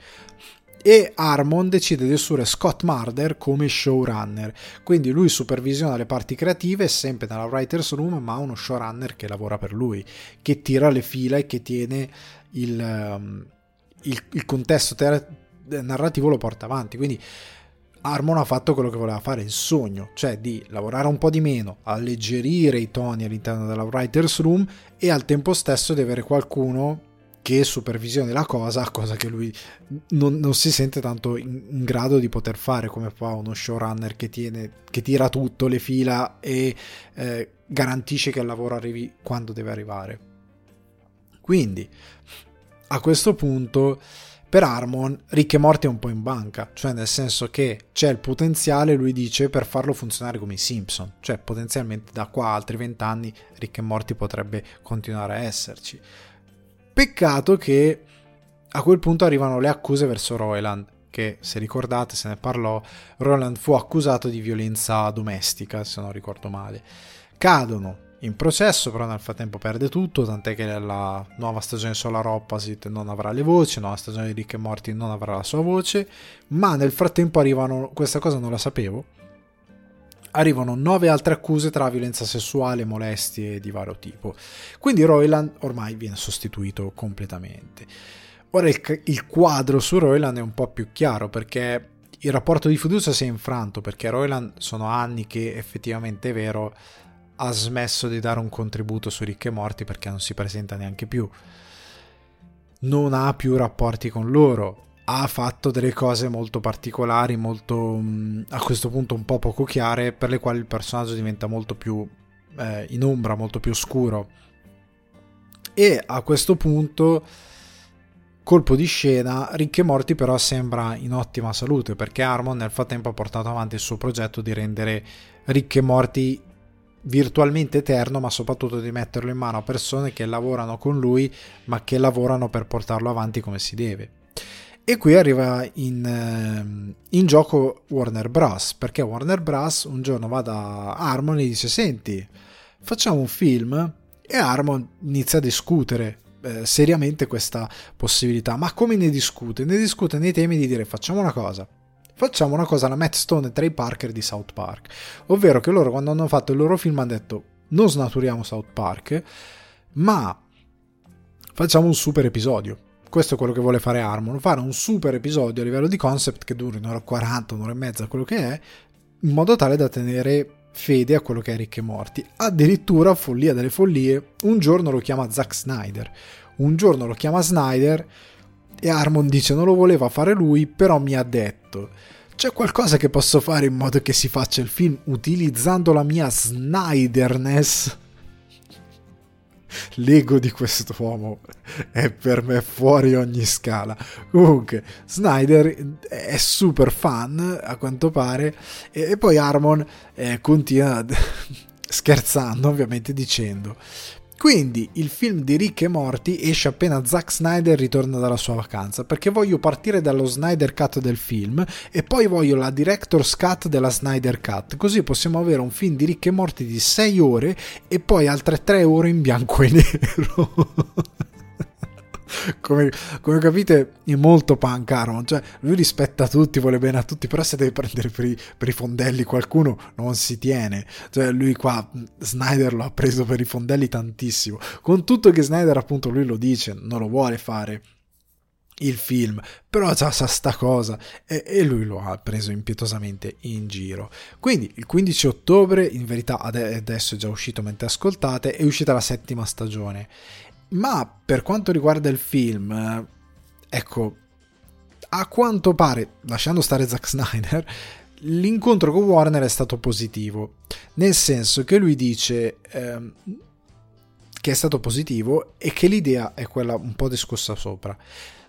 E Harmon decide di assumere Scott Marder come showrunner. Quindi lui supervisiona le parti creative, sempre nella writer's room, ma ha uno showrunner che lavora per lui, che tira le fila e che tiene il, um, il, il contesto ter- narrativo lo porta avanti. Quindi Harmon ha fatto quello che voleva fare, il sogno, cioè di lavorare un po' di meno, alleggerire i toni all'interno della writer's room e al tempo stesso di avere qualcuno che supervisioni la cosa, cosa che lui non, non si sente tanto in, in, grado di poter fare come fa uno showrunner che, tiene, che tira tutto le fila e eh, garantisce che il lavoro arrivi quando deve arrivare. Quindi a questo punto per Harmon Rick e Morty è un po' in banca, cioè nel senso che c'è il potenziale, lui dice, per farlo funzionare come i Simpson, cioè potenzialmente da qua a altri vent'anni Rick e Morty potrebbe continuare a esserci. Peccato che a quel punto arrivano le accuse verso Royland, che se ricordate se ne parlò, Roland fu accusato di violenza domestica, se non ricordo male. Cadono in processo, però nel frattempo perde tutto, tant'è che la nuova stagione Solar Opposite non avrà le voci, la stagione di Rick e Morty non avrà la sua voce, ma nel frattempo arrivano, questa cosa non la sapevo, arrivano nove altre accuse tra violenza sessuale, molestie di vario tipo. Quindi Royland ormai viene sostituito completamente. Ora il, il quadro su Royland è un po' più chiaro perché il rapporto di fiducia si è infranto perché Royland sono anni che effettivamente è vero ha smesso di dare un contributo su Ricche Morti perché non si presenta neanche più. Non ha più rapporti con loro. Ha fatto delle cose molto particolari, molto a questo punto un po' poco chiare, per le quali il personaggio diventa molto più eh, in ombra, molto più scuro. E a questo punto, colpo di scena, Ricche Morti però sembra in ottima salute perché Armon nel frattempo ha portato avanti il suo progetto di rendere Ricche Morti virtualmente eterno, ma soprattutto di metterlo in mano a persone che lavorano con lui, ma che lavorano per portarlo avanti come si deve. E qui arriva in, ehm, in gioco Warner Bros. Perché Warner Bros. un giorno va da Harmon e dice: Senti, facciamo un film. E Harmon inizia a discutere eh, seriamente questa possibilità. Ma come ne discute? Ne discute nei temi di dire: Facciamo una cosa facciamo una cosa alla Matt Stone e Trey Parker di South Park. Ovvero che loro quando hanno fatto il loro film hanno detto non snaturiamo South Park, ma facciamo un super episodio. Questo è quello che vuole fare Harmon, fare un super episodio a livello di concept che duri un'ora e 40, un'ora e mezza, quello che è, in modo tale da tenere fede a quello che è Ricche Morti. Addirittura, follia delle follie, un giorno lo chiama Zack Snyder. Un giorno lo chiama Snyder e Harmon dice non lo voleva fare lui, però mi ha detto c'è qualcosa che posso fare in modo che si faccia il film utilizzando la mia Snyderness? L'ego di quest'uomo è per me fuori ogni scala. Comunque, Snyder è super fan a quanto pare, e, poi Harmon eh, continua scherzando, ovviamente, dicendo: quindi il film di Rick e Morty esce appena Zack Snyder ritorna dalla sua vacanza, perché voglio partire dallo Snyder Cut del film e poi voglio la Director's Cut della Snyder Cut, così possiamo avere un film di Rick e Morty di 6 ore e poi altre 3 ore in bianco e nero. come, come, capite è molto punk Aaron, cioè lui rispetta tutti, vuole bene a tutti, però se deve prendere per i, per i fondelli qualcuno non si tiene, cioè lui qua Snyder lo ha preso per i fondelli tantissimo, con tutto che Snyder appunto lui lo dice, non lo vuole fare il film, però già sa sta cosa e, e, lui lo ha preso impietosamente in giro. Quindi il 15 ottobre, in verità adesso è già uscito mentre ascoltate, è uscita la settima stagione ma per quanto riguarda il film, ecco, a quanto pare, lasciando stare Zack Snyder, l'incontro con Warner è stato positivo, nel senso che lui dice ehm, che è stato positivo e che l'idea è quella un po' discussa sopra.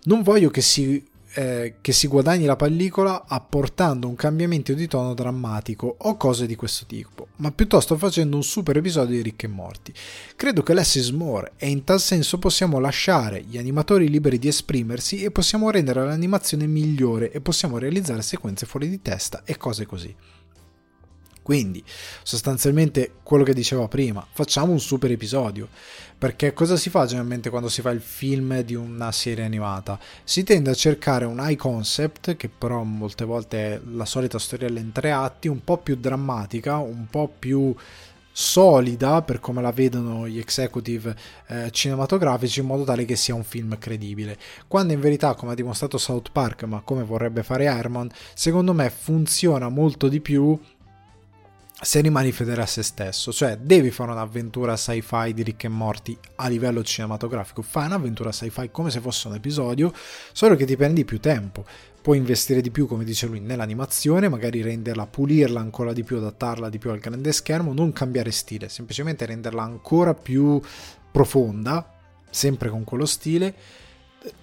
Non voglio che si eh, che si guadagni la pellicola apportando un cambiamento di tono drammatico o cose di questo tipo, ma piuttosto facendo un super episodio di Rick e Morti. Credo che less more e in tal senso possiamo lasciare gli animatori liberi di esprimersi e possiamo rendere l'animazione migliore e possiamo realizzare sequenze fuori di testa e cose così. Quindi, sostanzialmente quello che dicevo prima, facciamo un super episodio. Perché cosa si fa generalmente quando si fa il film di una serie animata? Si tende a cercare un high concept, che però molte volte è la solita storiella in tre atti, un po' più drammatica, un po' più solida per come la vedono gli executive eh, cinematografici in modo tale che sia un film credibile quando in verità come ha dimostrato South Park ma come vorrebbe fare Herman secondo me funziona molto di più se rimani fedele a se stesso, cioè devi fare un'avventura sci-fi di Rick e Morty a livello cinematografico, fai un'avventura sci-fi come se fosse un episodio, solo che ti prendi più tempo, puoi investire di più, come dice lui, nell'animazione, magari renderla, pulirla ancora di più, adattarla di più al grande schermo, non cambiare stile, semplicemente renderla ancora più profonda, sempre con quello stile,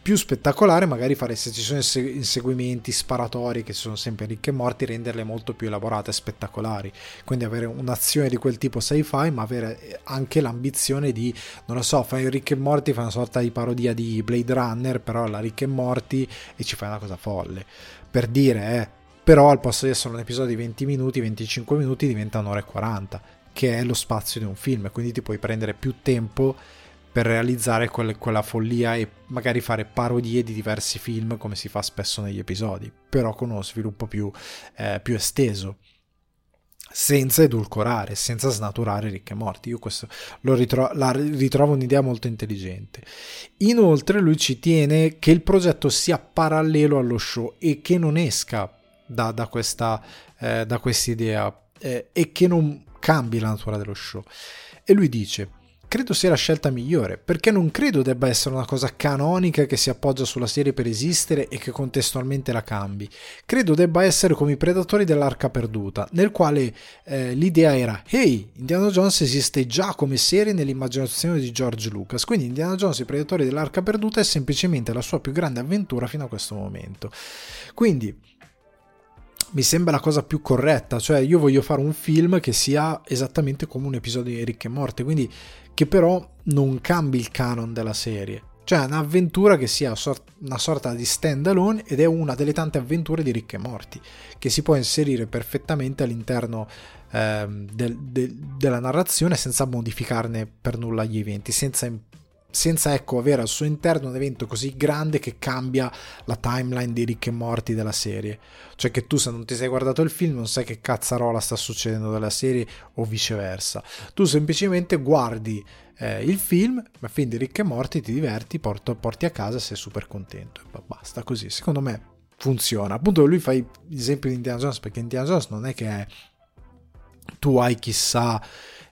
più spettacolare magari fare se ci sono inseguimenti sparatori che sono sempre ricche e morti renderle molto più elaborate e spettacolari. Quindi avere un'azione di quel tipo sci-fi ma avere anche l'ambizione di non lo so fai ricche e morti fai una sorta di parodia di Blade Runner però la ricche e morti e ci fai una cosa folle. Per dire eh però al posto di essere un episodio di 20 minuti 25 minuti diventa un'ora e 40 che è lo spazio di un film quindi ti puoi prendere più tempo per realizzare quelle, quella follia e magari fare parodie di diversi film come si fa spesso negli episodi, però con uno sviluppo più, eh, più esteso senza edulcorare, senza snaturare ricche morti. Io questo lo ritro- la ritrovo un'idea molto intelligente. Inoltre lui ci tiene che il progetto sia parallelo allo show e che non esca da, da questa eh, idea eh, e che non cambi la natura dello show. E lui dice credo sia la scelta migliore, perché non credo debba essere una cosa canonica che si appoggia sulla serie per esistere e che contestualmente la cambi. Credo debba essere come i Predatori dell'Arca Perduta, nel quale eh, l'idea era «Hey, Indiana Jones esiste già come serie nell'immaginazione di George Lucas, quindi Indiana Jones e i Predatori dell'Arca Perduta è semplicemente la sua più grande avventura fino a questo momento». Quindi mi sembra la cosa più corretta, cioè io voglio fare un film che sia esattamente come un episodio di Ricche e Morte, quindi che però non cambi il canon della serie. Cioè un'avventura che sia una sorta di stand alone ed è una delle tante avventure di Ricche Morti, che si può inserire perfettamente all'interno eh, del, de, della narrazione senza modificarne per nulla gli eventi, senza senza ecco, avere al suo interno un evento così grande che cambia la timeline di ricchi e morti della serie. Cioè che tu se non ti sei guardato il film non sai che cazzarola sta succedendo della serie o viceversa. Tu semplicemente guardi eh, il film, ma film di ricchi e morti, ti diverti, porto, porti a casa e sei super contento. E basta così. Secondo me funziona. Appunto lui fa l'esempio di Indiana Jones perché Indiana Jones non è che è... tu hai chissà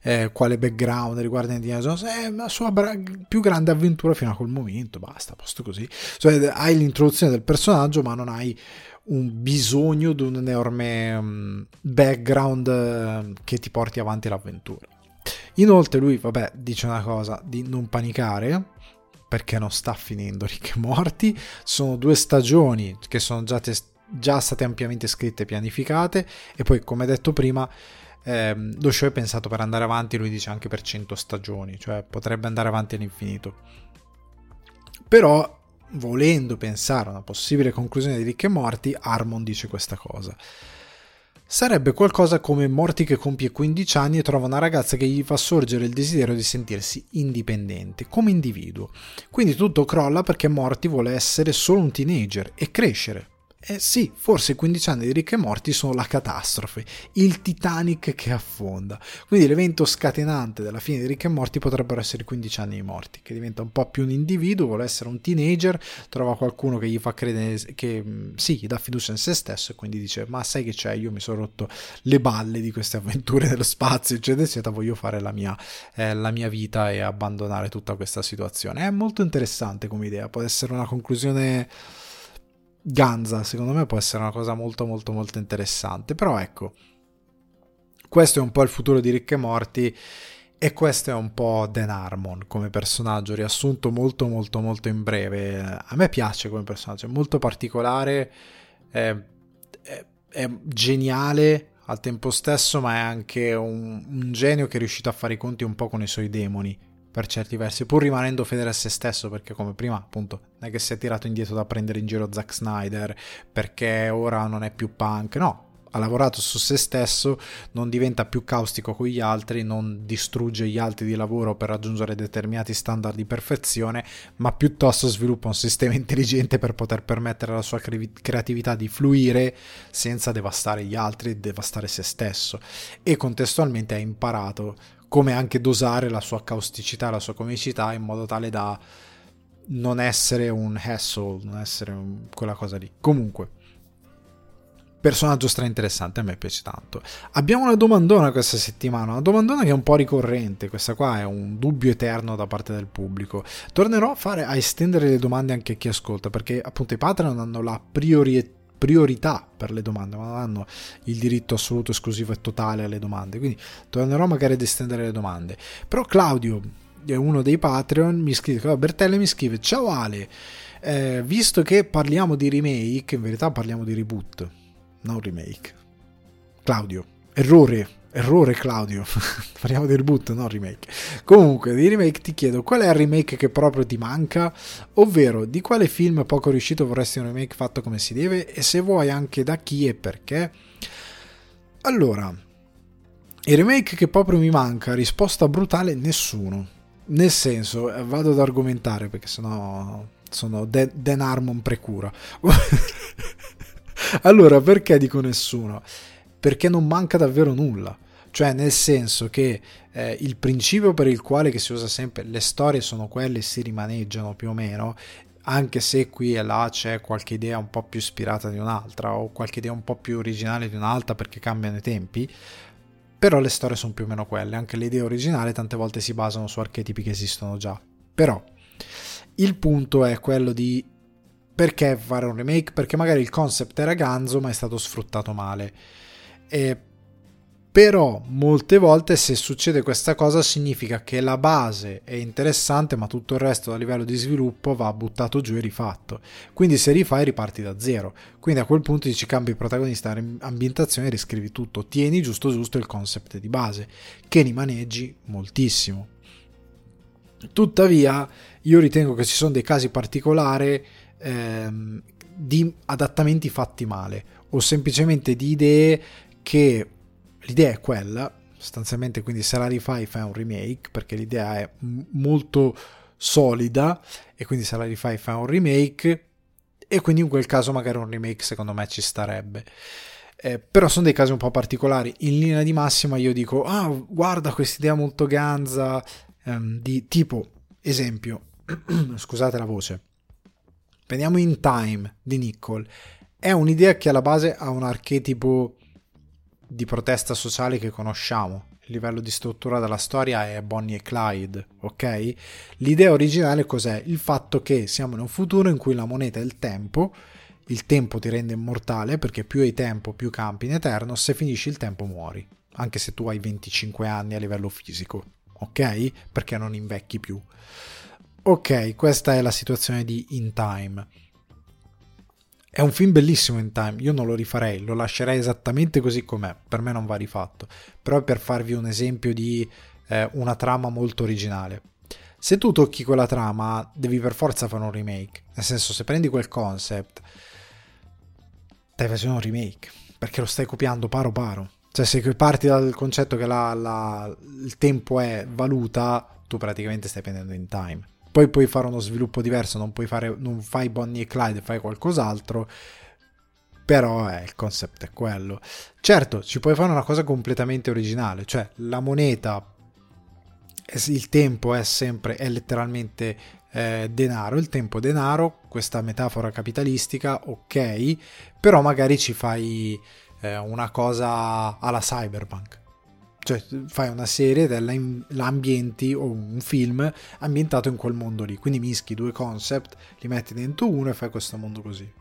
eh, quale background riguarda Indiana Jones, è la sua bra- più grande avventura fino a quel momento, basta, posto così. Cioè, hai l'introduzione del personaggio, ma non hai un bisogno di un enorme um, background uh, che ti porti avanti l'avventura. Inoltre lui, vabbè, dice una cosa, di non panicare, perché non sta finendo e Morti, sono due stagioni che sono già, te- già state ampiamente scritte e pianificate, e poi, come detto prima, eh, lo show è pensato per andare avanti, lui dice anche per 100 stagioni, cioè potrebbe andare avanti all'infinito. Però, volendo pensare a una possibile conclusione di Ricchi e Morti, Harmon dice questa cosa. Sarebbe qualcosa come Morti che compie 15 anni e trova una ragazza che gli fa sorgere il desiderio di sentirsi indipendente, come individuo. Quindi tutto crolla perché Morti vuole essere solo un teenager e crescere. Eh sì, forse i 15 anni di Rick e Morti sono la catastrofe, il Titanic che affonda. Quindi l'evento scatenante della fine di Rick e Morti potrebbero essere i 15 anni di Morti, che diventa un po' più un individuo, vuole essere un teenager, trova qualcuno che gli fa credere che mm, sì, gli dà fiducia in se stesso e quindi dice "Ma sai che c'è, io mi sono rotto le balle di queste avventure dello spazio, eccetera, eccetera, voglio fare la mia, eh, la mia vita e abbandonare tutta questa situazione". È molto interessante come idea, può essere una conclusione Ganza, secondo me può essere una cosa molto molto molto interessante, però ecco, questo è un po' il futuro di Rick e Morti e questo è un po' Dan Harmon come personaggio, riassunto molto molto molto in breve. A me piace come personaggio, è molto particolare, è, è, è geniale al tempo stesso, ma è anche un, un genio che è riuscito a fare i conti un po' con i suoi demoni per certi versi, pur rimanendo fedele a se stesso, perché come prima appunto non è che si è tirato indietro da prendere in giro Zack Snyder perché ora non è più punk, no, ha lavorato su se stesso, non diventa più caustico con gli altri, non distrugge gli altri di lavoro per raggiungere determinati standard di perfezione, ma piuttosto sviluppa un sistema intelligente per poter permettere alla sua creatività di fluire senza devastare gli altri e devastare se stesso. E contestualmente ha imparato come anche dosare la sua causticità, la sua comicità in modo tale da non essere un hassle, non essere un, quella cosa lì. Comunque, personaggio stra interessante, a me piace tanto. Abbiamo una domandona questa settimana, una domandona che è un po' ricorrente, questa qua è un dubbio eterno da parte del pubblico. Tornerò a, fare, a estendere le domande anche a chi ascolta, perché appunto i Patreon hanno la priorità priorità per le domande, ma non hanno il diritto assoluto, esclusivo e totale alle domande. Quindi tornerò magari ad estendere le domande. Però Claudio, è uno dei Patreon, mi scrive, Bertelle mi scrive, ciao Ale, eh, visto che parliamo di remake, in verità parliamo di reboot, non remake. Claudio, errore, errore Claudio, parliamo di reboot, non remake. Comunque, di remake ti chiedo qual è il remake che proprio ti manca, ovvero di quale film poco riuscito vorresti un remake fatto come si deve e se vuoi anche da chi e perché. Allora, il remake che proprio mi manca, risposta brutale, nessuno. Nel senso, eh, vado ad argomentare perché sennò sono Dan, Dan Harmon precura. allora, perché dico nessuno? Perché non manca davvero nulla. Cioè, nel senso che eh, il principio per il quale si usa sempre le storie sono quelle, si rimaneggiano più o meno, anche se qui e là c'è qualche idea un po' più ispirata di un'altra o qualche idea un po' più originale di un'altra perché cambiano i tempi, però le storie sono più o meno quelle, anche le idee originali tante volte si basano su archetipi che esistono già. Però il punto è quello di perché fare un remake? Perché magari il concept era ganzo ma è stato sfruttato male. E però molte volte se succede questa cosa significa che la base è interessante ma tutto il resto a livello di sviluppo va buttato giù e rifatto. Quindi se rifai riparti da zero. Quindi a quel punto dici cambi protagonista, ambientazione e riscrivi tutto. Tieni giusto giusto il concept di base che rimaneggi moltissimo. Tuttavia io ritengo che ci sono dei casi particolari ehm, di adattamenti fatti male o semplicemente di idee che l'idea è quella, sostanzialmente quindi se la rifai fai un remake perché l'idea è m- molto solida e quindi se la rifai fai un remake e quindi in quel caso magari un remake secondo me ci starebbe. Eh, però sono dei casi un po' particolari. In linea di massima io dico, ah, guarda questa idea molto ganza, ehm, di tipo, esempio, scusate la voce, prendiamo In Time di Nicole. È un'idea che alla base ha un archetipo di protesta sociale che conosciamo. Il livello di struttura della storia è Bonnie e Clyde, ok? L'idea originale cos'è? Il fatto che siamo in un futuro in cui la moneta è il tempo, il tempo ti rende immortale perché più hai tempo più campi in eterno, se finisci il tempo muori, anche se tu hai 25 anni a livello fisico, ok? Perché non invecchi più. Ok, questa è la situazione di In Time. È un film bellissimo in time, io non lo rifarei, lo lascerei esattamente così com'è, per me non va rifatto, però è per farvi un esempio di eh, una trama molto originale. Se tu tocchi quella trama, devi per forza fare un remake, nel senso se prendi quel concept, stai facendo un remake, perché lo stai copiando paro paro. Cioè se parti dal concetto che la, la, il tempo è valuta, tu praticamente stai prendendo in time poi puoi fare uno sviluppo diverso, non, puoi fare, non fai Bonnie e Clyde, fai qualcos'altro, però eh, il concept è quello. Certo, ci puoi fare una cosa completamente originale, cioè la moneta, il tempo è sempre, è letteralmente eh, denaro, il tempo denaro, questa metafora capitalistica, ok, però magari ci fai eh, una cosa alla cyberpunk cioè fai una serie dell'ambienti o un film ambientato in quel mondo lì, quindi mischi due concept, li metti dentro uno e fai questo mondo così,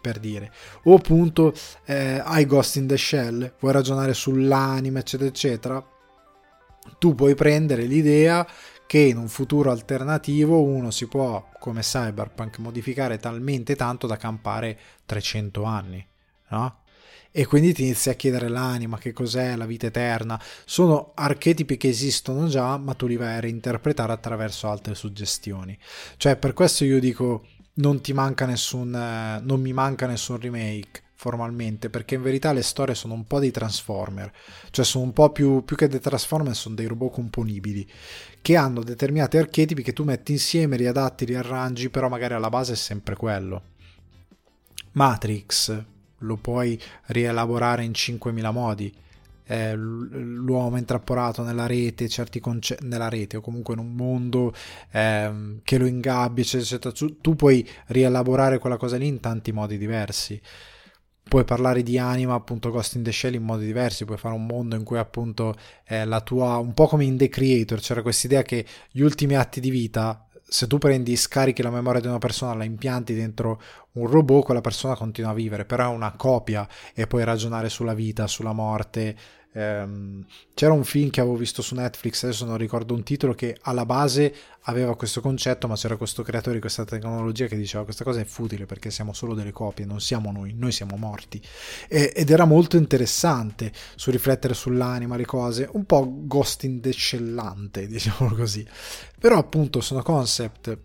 per dire. O appunto eh, hai Ghost in the Shell, vuoi ragionare sull'anima, eccetera, eccetera, tu puoi prendere l'idea che in un futuro alternativo uno si può, come Cyberpunk, modificare talmente tanto da campare 300 anni, no? E quindi ti inizi a chiedere l'anima, che cos'è la vita eterna. Sono archetipi che esistono già, ma tu li vai a reinterpretare attraverso altre suggestioni. Cioè, per questo io dico non ti manca nessun eh, non mi manca nessun remake formalmente, perché in verità le storie sono un po' dei Transformer, cioè sono un po' più, più che dei Transformer, sono dei robot componibili che hanno determinati archetipi che tu metti insieme, riadatti, riarrangi, però magari alla base è sempre quello. Matrix, lo puoi rielaborare in 5.000 modi. Eh, l'uomo intrapporato nella rete, certi concetti nella rete o comunque in un mondo eh, che lo ingabbia, eccetera, eccetera. Tu, puoi rielaborare quella cosa lì in tanti modi diversi. Puoi parlare di anima, appunto, Ghost in the Shell in modi diversi. Puoi fare un mondo in cui, appunto, eh, la tua un po' come in The Creator c'era questa idea che gli ultimi atti di vita se tu prendi, scarichi la memoria di una persona, la impianti dentro un robot, quella persona continua a vivere, però è una copia e puoi ragionare sulla vita, sulla morte, ehm, c'era un film che avevo visto su Netflix, adesso non ricordo un titolo, che alla base aveva questo concetto, ma c'era questo creatore di questa tecnologia che diceva questa cosa è futile perché siamo solo delle copie, non siamo noi, noi siamo morti. E, ed era molto interessante su riflettere sull'anima, le cose, un po' Ghost in the Shellante, diciamo così. Però appunto sono concept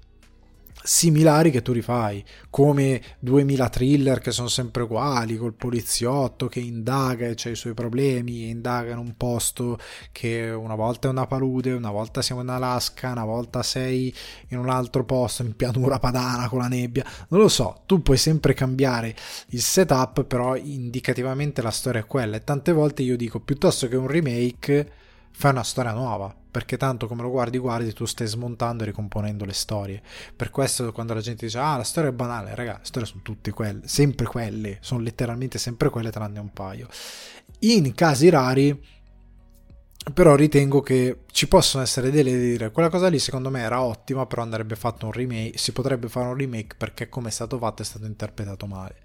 similari che tu rifai, come 2000 thriller che sono sempre uguali, col poliziotto che indaga e c'ha i suoi problemi, indaga in un posto che una volta è una palude, una volta siamo in Alaska, una volta sei in un altro posto, in pianura padana con la nebbia, non lo so, tu puoi sempre cambiare il setup, però indicativamente la storia è quella. E tante volte io dico piuttosto che un remake fai una storia nuova perché tanto come lo guardi guardi tu stai smontando e ricomponendo le storie. Per questo quando la gente dice ah la storia è banale raga le storie sono tutte quelle sempre quelle sono letteralmente sempre quelle tranne un paio. In casi rari però ritengo che ci possono essere delle dire. Quella cosa lì secondo me era ottima però andrebbe fatto un remake si potrebbe fare un remake perché come è stato fatto è stato interpretato male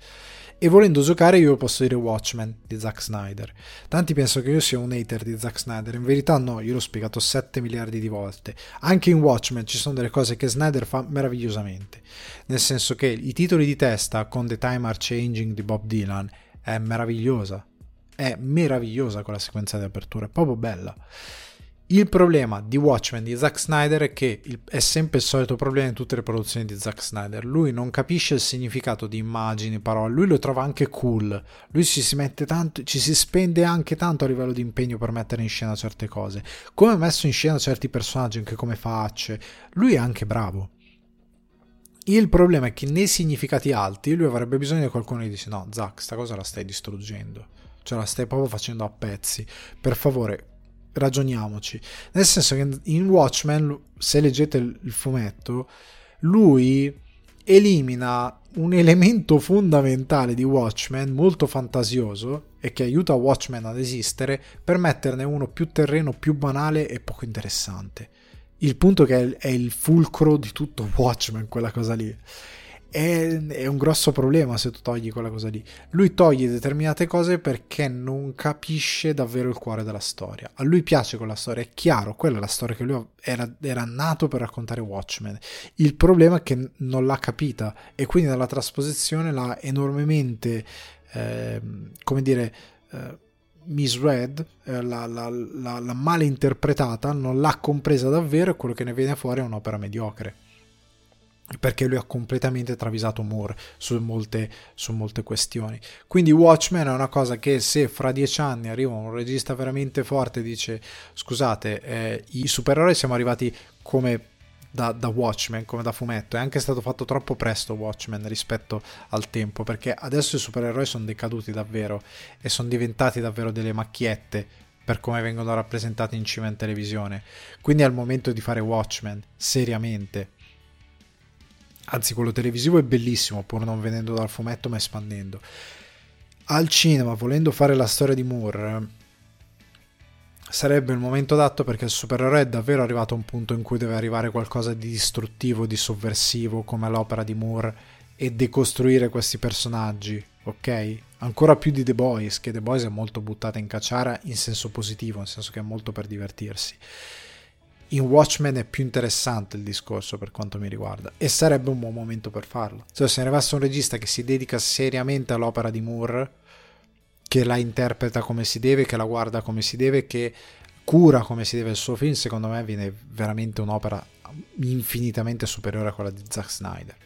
e volendo giocare io posso dire Watchmen di Zack Snyder. Tanti pensano che io sia un hater di Zack Snyder, in verità no, io l'ho spiegato 7 miliardi di volte. Anche in Watchmen ci sono delle cose che Snyder fa meravigliosamente, nel senso che i titoli di testa con The Time Are Changing di Bob Dylan è meravigliosa, è meravigliosa quella sequenza di apertura, è proprio bella. Il problema di Watchmen di Zack Snyder è che è sempre il solito problema in tutte le produzioni di Zack Snyder. Lui non capisce il significato di immagini, parole, lui lo trova anche cool. Lui ci si mette tanto, ci si spende anche tanto a livello di impegno per mettere in scena certe cose. Come ha messo in scena certi personaggi, anche come facce. Lui è anche bravo. Il problema è che nei significati alti lui avrebbe bisogno di qualcuno che dice no, Zack, sta cosa la stai distruggendo. Cioè la stai proprio facendo a pezzi. Per favore, ragioniamoci. Nel senso che in Watchmen, se leggete il fumetto, lui elimina un elemento fondamentale di Watchmen molto fantasioso e che aiuta Watchmen ad esistere per metterne uno più terreno, più banale e poco interessante. Il punto che è il fulcro di tutto Watchmen, quella cosa lì è, è, un grosso problema se tu togli quella cosa lì. Lui toglie determinate cose perché non capisce davvero il cuore della storia. A lui piace quella storia, è chiaro, quella è la storia che lui era, era nato per raccontare Watchmen. Il problema è che non l'ha capita e quindi nella trasposizione l'ha enormemente, eh, come dire... Eh, misread, eh, l'ha, l'ha, l'ha, l'ha male interpretata, non l'ha compresa davvero e quello che ne viene fuori è un'opera mediocre perché lui ha completamente travisato Moore su molte, su molte, questioni. Quindi Watchmen è una cosa che se fra dieci anni arriva un regista veramente forte e dice scusate, eh, i supereroi siamo arrivati come da, da, Watchmen, come da fumetto, è anche stato fatto troppo presto Watchmen rispetto al tempo, perché adesso i supereroi sono decaduti davvero e sono diventati davvero delle macchiette per come vengono rappresentati in cima in televisione. Quindi è il momento di fare Watchmen, seriamente anzi quello televisivo è bellissimo pur non venendo dal fumetto ma espandendo al cinema volendo fare la storia di Moore sarebbe il momento adatto perché il supereroe è davvero arrivato a un punto in cui deve arrivare qualcosa di distruttivo, di sovversivo come l'opera di Moore e decostruire questi personaggi, ok? Ancora più di The Boys, che The Boys è molto buttata in cacciara in senso positivo, nel senso che è molto per divertirsi in Watchmen è più interessante il discorso per quanto mi riguarda e sarebbe un buon momento per farlo. Cioè, se ne arrivasse un regista che si dedica seriamente all'opera di Moore, che la interpreta come si deve, che la guarda come si deve, che cura come si deve il suo film, secondo me viene veramente un'opera infinitamente superiore a quella di Zack Snyder.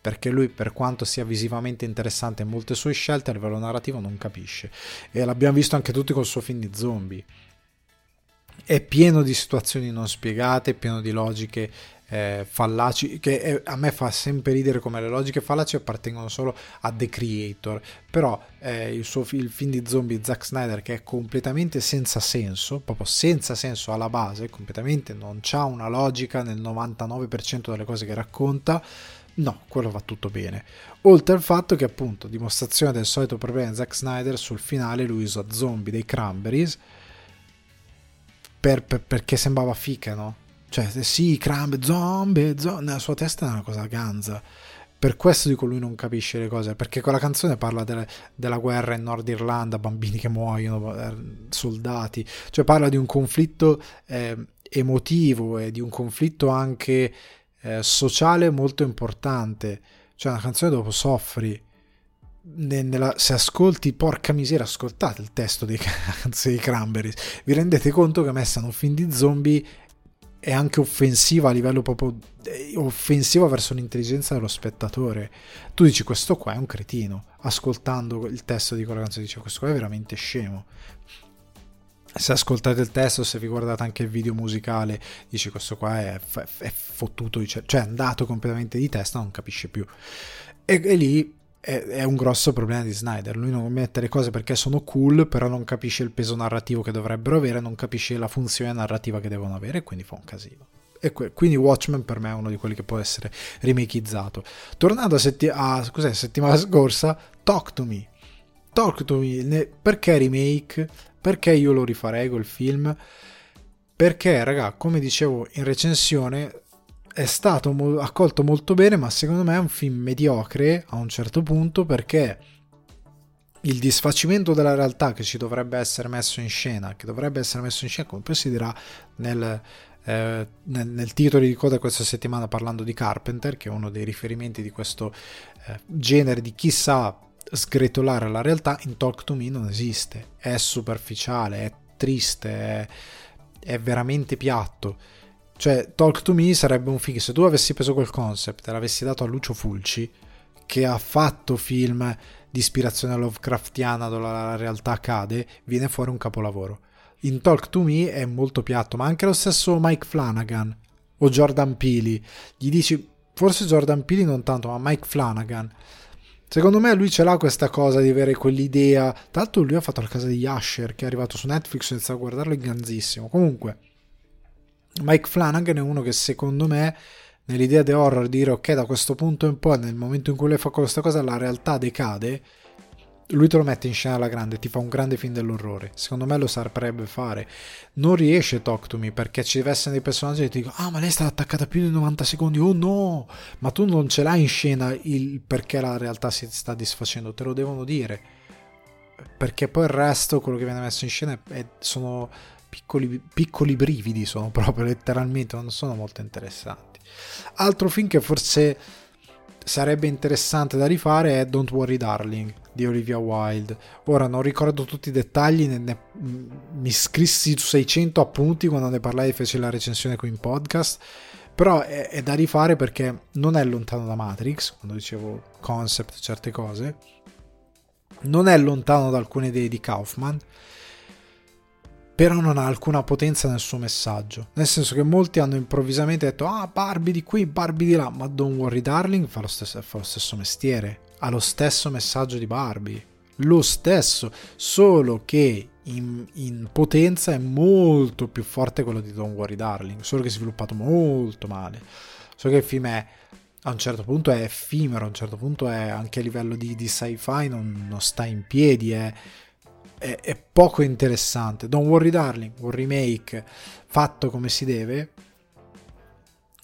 Perché lui, per quanto sia visivamente interessante in molte sue scelte, a livello narrativo non capisce. E l'abbiamo visto anche tutti col suo film di zombie è pieno di situazioni non spiegate, pieno di logiche eh, fallaci, che è, a me fa sempre ridere come le logiche fallaci appartengono solo a The Creator, però eh, il, suo, il film di zombie Zack Snyder che è completamente senza senso, proprio senza senso alla base, completamente non c'ha una logica nel 99% delle cose che racconta, No, quello va tutto bene. Oltre al fatto che, appunto, dimostrazione del solito problema di Zack Snyder, sul finale lui usa zombie dei Cranberries per, per, perché sembrava fica, no? Cioè, sì, crambe, zombie, zombie, nella sua testa è una cosa ganza. per questo dico lui non capisce le cose, perché quella canzone parla delle, della guerra in Nord Irlanda, bambini che muoiono, eh, soldati, cioè parla di un conflitto eh, emotivo e di un conflitto anche eh, sociale molto importante, cioè una canzone dopo soffri, nella, se ascolti, porca miseria, ascoltate il testo dei canzoni dei Cranberries, vi rendete conto che messa in un film di zombie è anche offensiva a livello proprio offensiva verso l'intelligenza dello spettatore. Tu dici questo qua è un cretino, ascoltando il testo di quella canzone dici questo qua è veramente scemo. Se ascoltate il testo, se vi guardate anche il video musicale, dici questo qua è, è fottuto, cioè è andato completamente di testa, non capisce più. E, e lì è, un grosso problema di Snyder. Lui non mette le cose perché sono cool, però non capisce il peso narrativo che dovrebbero avere, non capisce la funzione narrativa che devono avere quindi fa un casino. E que- quindi Watchmen per me è uno di quelli che può essere remakeizzato. Tornando a, setti- a scusate, settimana scorsa, Talk to Me. Talk to Me, ne- perché remake? Perché io lo rifarei quel film? Perché, raga, come dicevo in recensione, è stato mo- accolto molto bene, ma secondo me è un film mediocre a un certo punto perché il disfacimento della realtà che ci dovrebbe essere messo in scena, che dovrebbe essere messo in scena, come poi si dirà nel, eh, nel, nel titolo di coda questa settimana parlando di Carpenter, che è uno dei riferimenti di questo eh, genere di chi sa sgretolare la realtà, in Talk to Me non esiste, è superficiale, è triste, è, è veramente piatto cioè, Talk to Me sarebbe un film. Se tu avessi preso quel concept e l'avessi dato a Lucio Fulci, che ha fatto film di ispirazione Lovecraftiana dove la realtà cade, viene fuori un capolavoro. In Talk to Me è molto piatto, ma anche lo stesso Mike Flanagan o Jordan Peele. Gli dici, forse Jordan Peele non tanto, ma Mike Flanagan. Secondo me lui ce l'ha questa cosa di avere quell'idea. L'altro lui ha fatto la casa di Asher, che è arrivato su Netflix senza guardarlo, è ganzissimo. Comunque, Mike Flanagan è uno che secondo me nell'idea di horror dire ok da questo punto in poi nel momento in cui lei fa questa cosa la realtà decade lui te lo mette in scena alla grande ti fa un grande film dell'orrore. Secondo me lo saprebbe fare. Non riesce Talk to Me perché ci deve essere dei personaggi che ti dicono ah ma lei sta attaccata più di 90 secondi. Oh no! Ma tu non ce l'hai in scena il perché la realtà si sta disfacendo te lo devono dire. Perché poi il resto quello che viene messo in scena è, sono piccoli, piccoli brividi sono proprio letteralmente, non sono molto interessanti. Altro film che forse sarebbe interessante da rifare è Don't Worry Darling di Olivia Wilde. Ora non ricordo tutti i dettagli, ne, ne, mi scrissi 600 appunti quando ne parlai e feci la recensione qui in podcast, però è, è, da rifare perché non è lontano da Matrix, quando dicevo concept, certe cose, non è lontano da alcune idee di Kaufman, però non ha alcuna potenza nel suo messaggio. Nel senso che molti hanno improvvisamente detto: Ah, Barbie di qui, Barbie di là. Ma Don't Worry Darling fa lo stesso, fa lo stesso mestiere, ha lo stesso messaggio di Barbie. Lo stesso, solo che in, in, potenza è molto più forte quello di Don't Worry Darling. Solo che è sviluppato molto male. Solo che il film è a un certo punto è effimero, a un certo punto è anche a livello di, di sci-fi non, non sta in piedi, è è, è poco interessante. Don't Worry Darling, un remake fatto come si deve,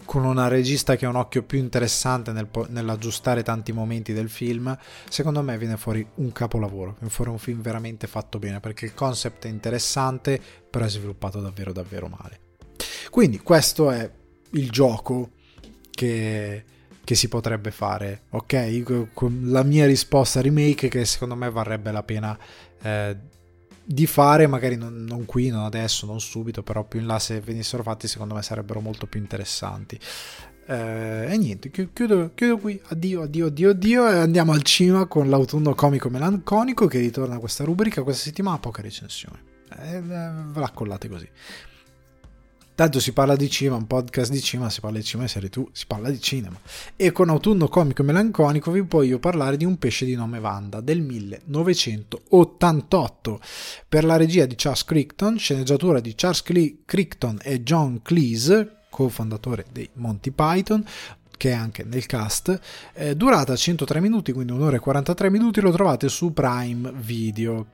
con una regista che ha un occhio più interessante nel, nell'aggiustare tanti momenti del film, secondo me viene fuori un capolavoro, viene fuori un film veramente fatto bene, perché il concept è interessante, però è sviluppato davvero davvero male. Quindi questo è il gioco che, che si potrebbe fare, ok? La mia risposta remake che secondo me varrebbe la pena eh, di fare, magari non, non, qui, non adesso, non subito, però più in là se venissero fatti secondo me sarebbero molto più interessanti. Eh, e niente, chiudo, chiudo, qui, addio, addio, addio, addio e andiamo al cinema con l'autunno comico melanconico che ritorna a questa rubrica questa settimana, poca recensione. Eh, ve la collate così. Tanto si parla di cinema, un podcast di cinema, si parla di cinema e serie tu, si parla di cinema. E con Autunno Comico e Melanconico vi voglio parlare di un pesce di nome Wanda del 1988 per la regia di Charles Crichton, sceneggiatura di Charles Crichton e John Cleese, cofondatore dei Monty Python, che è anche nel cast, eh, durata 103 minuti, quindi un'ora e 43 minuti, lo trovate su Prime Video.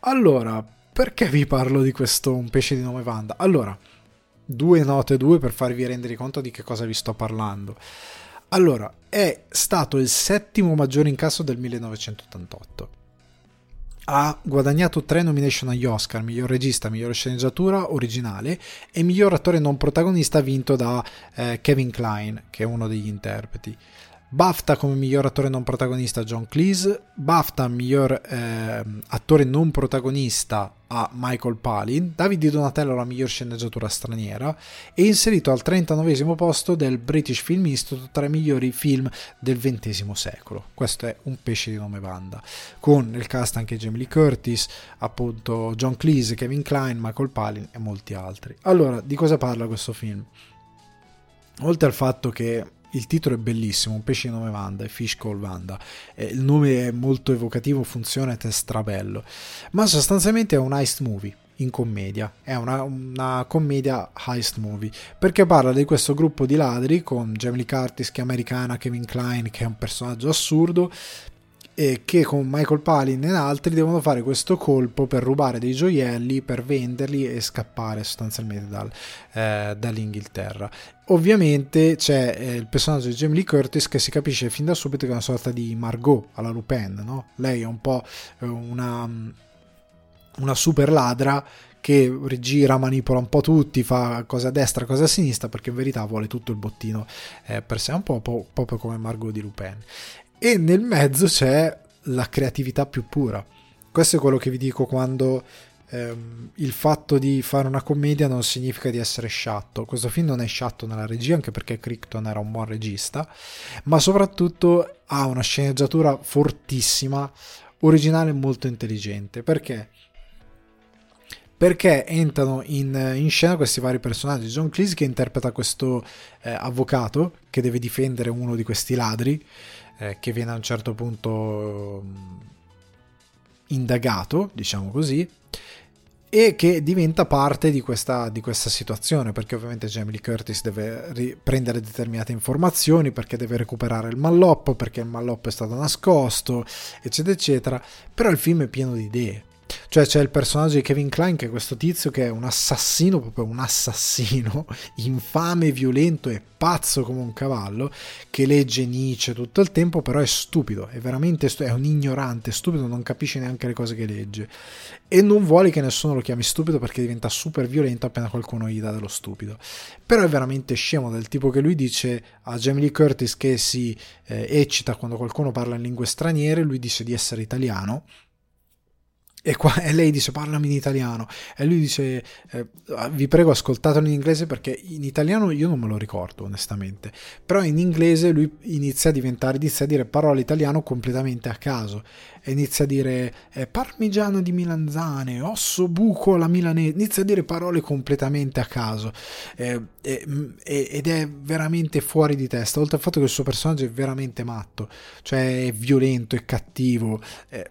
Allora, perché vi parlo di questo un pesce di nome Wanda? Allora, due note due per farvi rendere conto di che cosa vi sto parlando. Allora, è stato il settimo maggiore incasso del 1988. Ha guadagnato tre nomination agli Oscar, miglior regista, miglior sceneggiatura originale e miglior attore non protagonista vinto da eh, Kevin Klein, che è uno degli interpreti. BAFTA come miglior attore non protagonista John Cleese, BAFTA miglior eh, attore non protagonista a Michael Palin, Davide Donatello la miglior sceneggiatura straniera e inserito al 39 posto del British Film Institute tra i migliori film del XX secolo. Questo è un pesce di nome Vanda, con nel cast anche Jamie Lee Curtis, appunto John Cleese, Kevin Klein, Michael Palin e molti altri. Allora, di cosa parla questo film? Oltre al fatto che il titolo è bellissimo, un pesce di nome Wanda, è Fish Call Wanda. Eh, il nome è molto evocativo, funziona ed è strabello. Ma sostanzialmente è un heist movie in commedia. È una, una, commedia heist movie perché parla di questo gruppo di ladri con Jamie Curtis che è americana, Kevin Klein che è un personaggio assurdo e che con Michael Palin e altri devono fare questo colpo per rubare dei gioielli, per venderli e scappare sostanzialmente dal, eh, dall'Inghilterra. Ovviamente c'è eh, il personaggio di Jamie Lee Curtis che si capisce fin da subito che è una sorta di Margot alla Lupin, no? Lei è un po' eh, una, una super ladra che gira, manipola un po' tutti, fa cose a destra, cose a sinistra, perché in verità vuole tutto il bottino eh, per sé, un po', po', proprio come Margot di Lupin e nel mezzo c'è la creatività più pura. Questo è quello che vi dico quando ehm, il fatto di fare una commedia non significa di essere sciatto. Questo film non è sciatto nella regia, anche perché Crichton era un buon regista, ma soprattutto ha una sceneggiatura fortissima, originale e molto intelligente. Perché? perché entrano in, in, scena questi vari personaggi. John Cleese che interpreta questo eh, avvocato che deve difendere uno di questi ladri, eh, che viene a un certo punto mm, indagato, diciamo così, e che diventa parte di questa, di questa situazione, perché ovviamente Jamie Curtis deve prendere determinate informazioni, perché deve recuperare il malloppo, perché il malloppo è stato nascosto, eccetera, eccetera. Però il film è pieno di idee cioè c'è il personaggio di Kevin Klein che è questo tizio che è un assassino, proprio un assassino, infame, violento e pazzo come un cavallo, che legge Nietzsche tutto il tempo, però è stupido, è veramente stupido, è un ignorante, stupido, non capisce neanche le cose che legge. E non vuole che nessuno lo chiami stupido perché diventa super violento appena qualcuno gli dà dello stupido. Però è veramente scemo, del tipo che lui dice a Jamie Lee Curtis che si eh, eccita quando qualcuno parla in lingue straniere, lui dice di essere italiano e, qua, e, lei dice parlami in italiano. E lui dice eh, vi prego ascoltatelo in inglese perché in italiano io non me lo ricordo onestamente. Però in inglese lui inizia a diventare inizia a dire parole italiano completamente a caso. E inizia a dire eh, parmigiano di milanzane osso buco alla milanese. Inizia a dire parole completamente a caso. Eh, ed è veramente fuori di testa oltre al fatto che il suo personaggio è veramente matto. Cioè è violento è cattivo eh,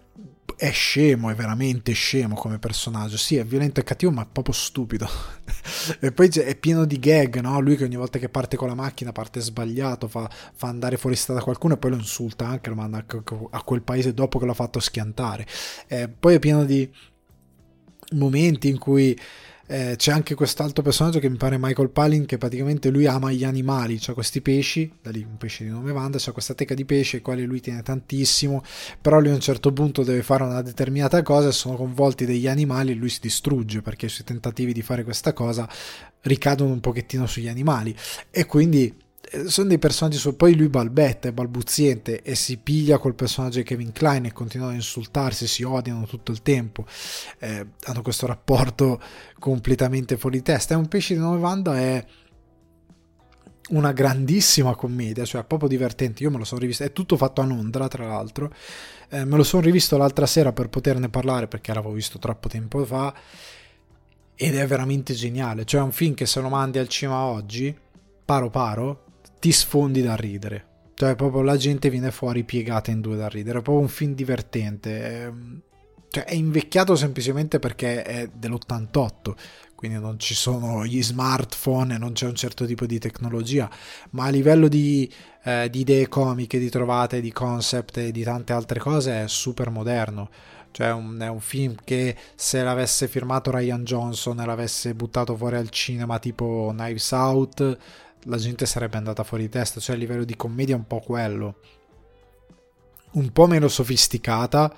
è scemo, è veramente scemo come personaggio. Sì, è violento e cattivo, ma è proprio stupido. e poi è pieno di gag, no? Lui che ogni volta che parte con la macchina parte sbagliato, fa, fa andare fuori strada qualcuno e poi lo insulta anche, lo manda a quel paese dopo che l'ha fatto schiantare. Eh, poi è pieno di momenti in cui eh, c'è anche quest'altro personaggio che mi pare Michael Palin che praticamente lui ama gli animali, c'ha questi pesci, da lì un pesce di nome Wanda, c'ha questa teca di pesci ai quali lui tiene tantissimo, però lui a un certo punto deve fare una determinata cosa e sono coinvolti degli animali e lui si distrugge perché i suoi tentativi di fare questa cosa ricadono un pochettino sugli animali. E quindi sono dei personaggi su poi lui balbetta, è balbuziente e si piglia col personaggio di Kevin Klein e continuano a insultarsi, si odiano tutto il tempo eh, hanno questo rapporto completamente fuori di testa è un pesce di nove Wanda è una grandissima commedia, cioè proprio divertente. Io me lo sono rivisto, è tutto fatto a Londra, tra l'altro. Eh, me lo sono rivisto l'altra sera per poterne parlare perché l'avevo visto troppo tempo fa. Ed è veramente geniale. Cioè, è un film che se lo mandi al cinema oggi, paro paro, ti sfondi da ridere. Cioè, proprio la gente viene fuori piegata in due da ridere. È proprio un film divertente. È, cioè, è invecchiato semplicemente perché è dell'88, quindi non ci sono gli smartphone, non c'è un certo tipo di tecnologia, ma a livello di, eh, di idee comiche, di trovate, di concept e di tante altre cose è super moderno. Cioè un, è un film che se l'avesse firmato Ryan Johnson e l'avesse buttato fuori al cinema tipo Knives Out la gente sarebbe andata fuori di testa, cioè a livello di commedia un po' quello. Un po' meno sofisticata,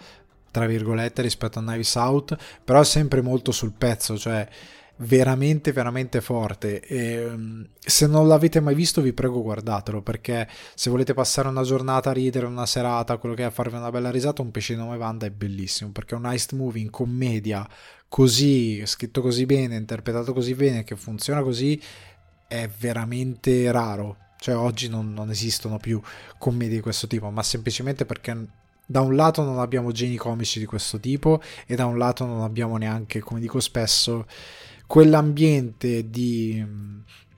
tra virgolette, rispetto a Knives Out, però sempre molto sul pezzo, cioè veramente veramente forte e, um, se non l'avete mai visto vi prego guardatelo perché se volete passare una giornata a ridere una serata quello che è a farvi una bella risata un pesce di nome Vanda è bellissimo perché è un heist movie in commedia così scritto così bene interpretato così bene che funziona così è veramente raro. Cioè oggi non, non esistono più commedie di questo tipo ma semplicemente perché da un lato non abbiamo geni comici di questo tipo e da un lato non abbiamo neanche come dico spesso quell'ambiente di,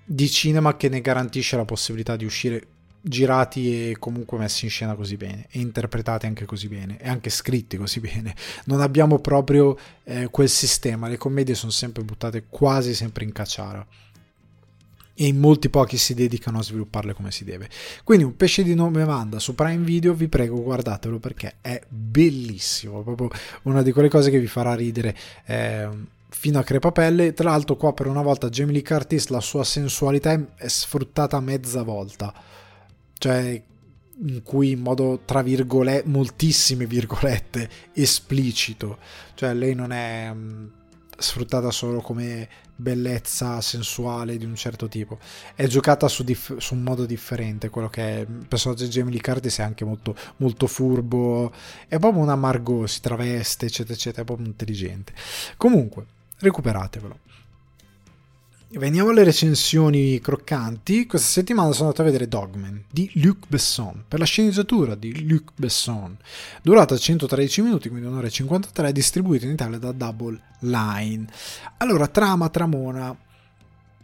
di cinema che ne garantisce la possibilità di uscire girati e comunque messi in scena così bene e interpretati anche così bene e anche scritti così bene. Non abbiamo proprio eh, quel sistema. Le commedie sono sempre buttate quasi sempre in cacciara e in molti pochi si dedicano a svilupparle come si deve. Quindi un pesce di nome Manda su Prime Video vi prego guardatelo perché è bellissimo proprio una di quelle cose che vi farà ridere eh, fino a crepapelle. Tra l'altro, qua per una volta Jamie Lee Curtis la sua sensualità è sfruttata mezza volta, cioè in cui in modo tra virgolette, moltissime virgolette, esplicito, cioè lei non è mm, sfruttata solo come bellezza sensuale di un certo tipo, è giocata su, dif- su un modo differente. Quello che è il personaggio di Jamie Lee Curtis è anche molto, molto furbo, è proprio una Margot, si traveste, eccetera, eccetera, è proprio intelligente. Comunque recuperatevelo. Veniamo alle recensioni croccanti. Questa settimana sono andato a vedere Dogman di Luc Besson per la sceneggiatura di Luc Besson. Durata 113 minuti, quindi un'ora e 53, distribuito in Italia da Double Line. Allora, trama, tramona.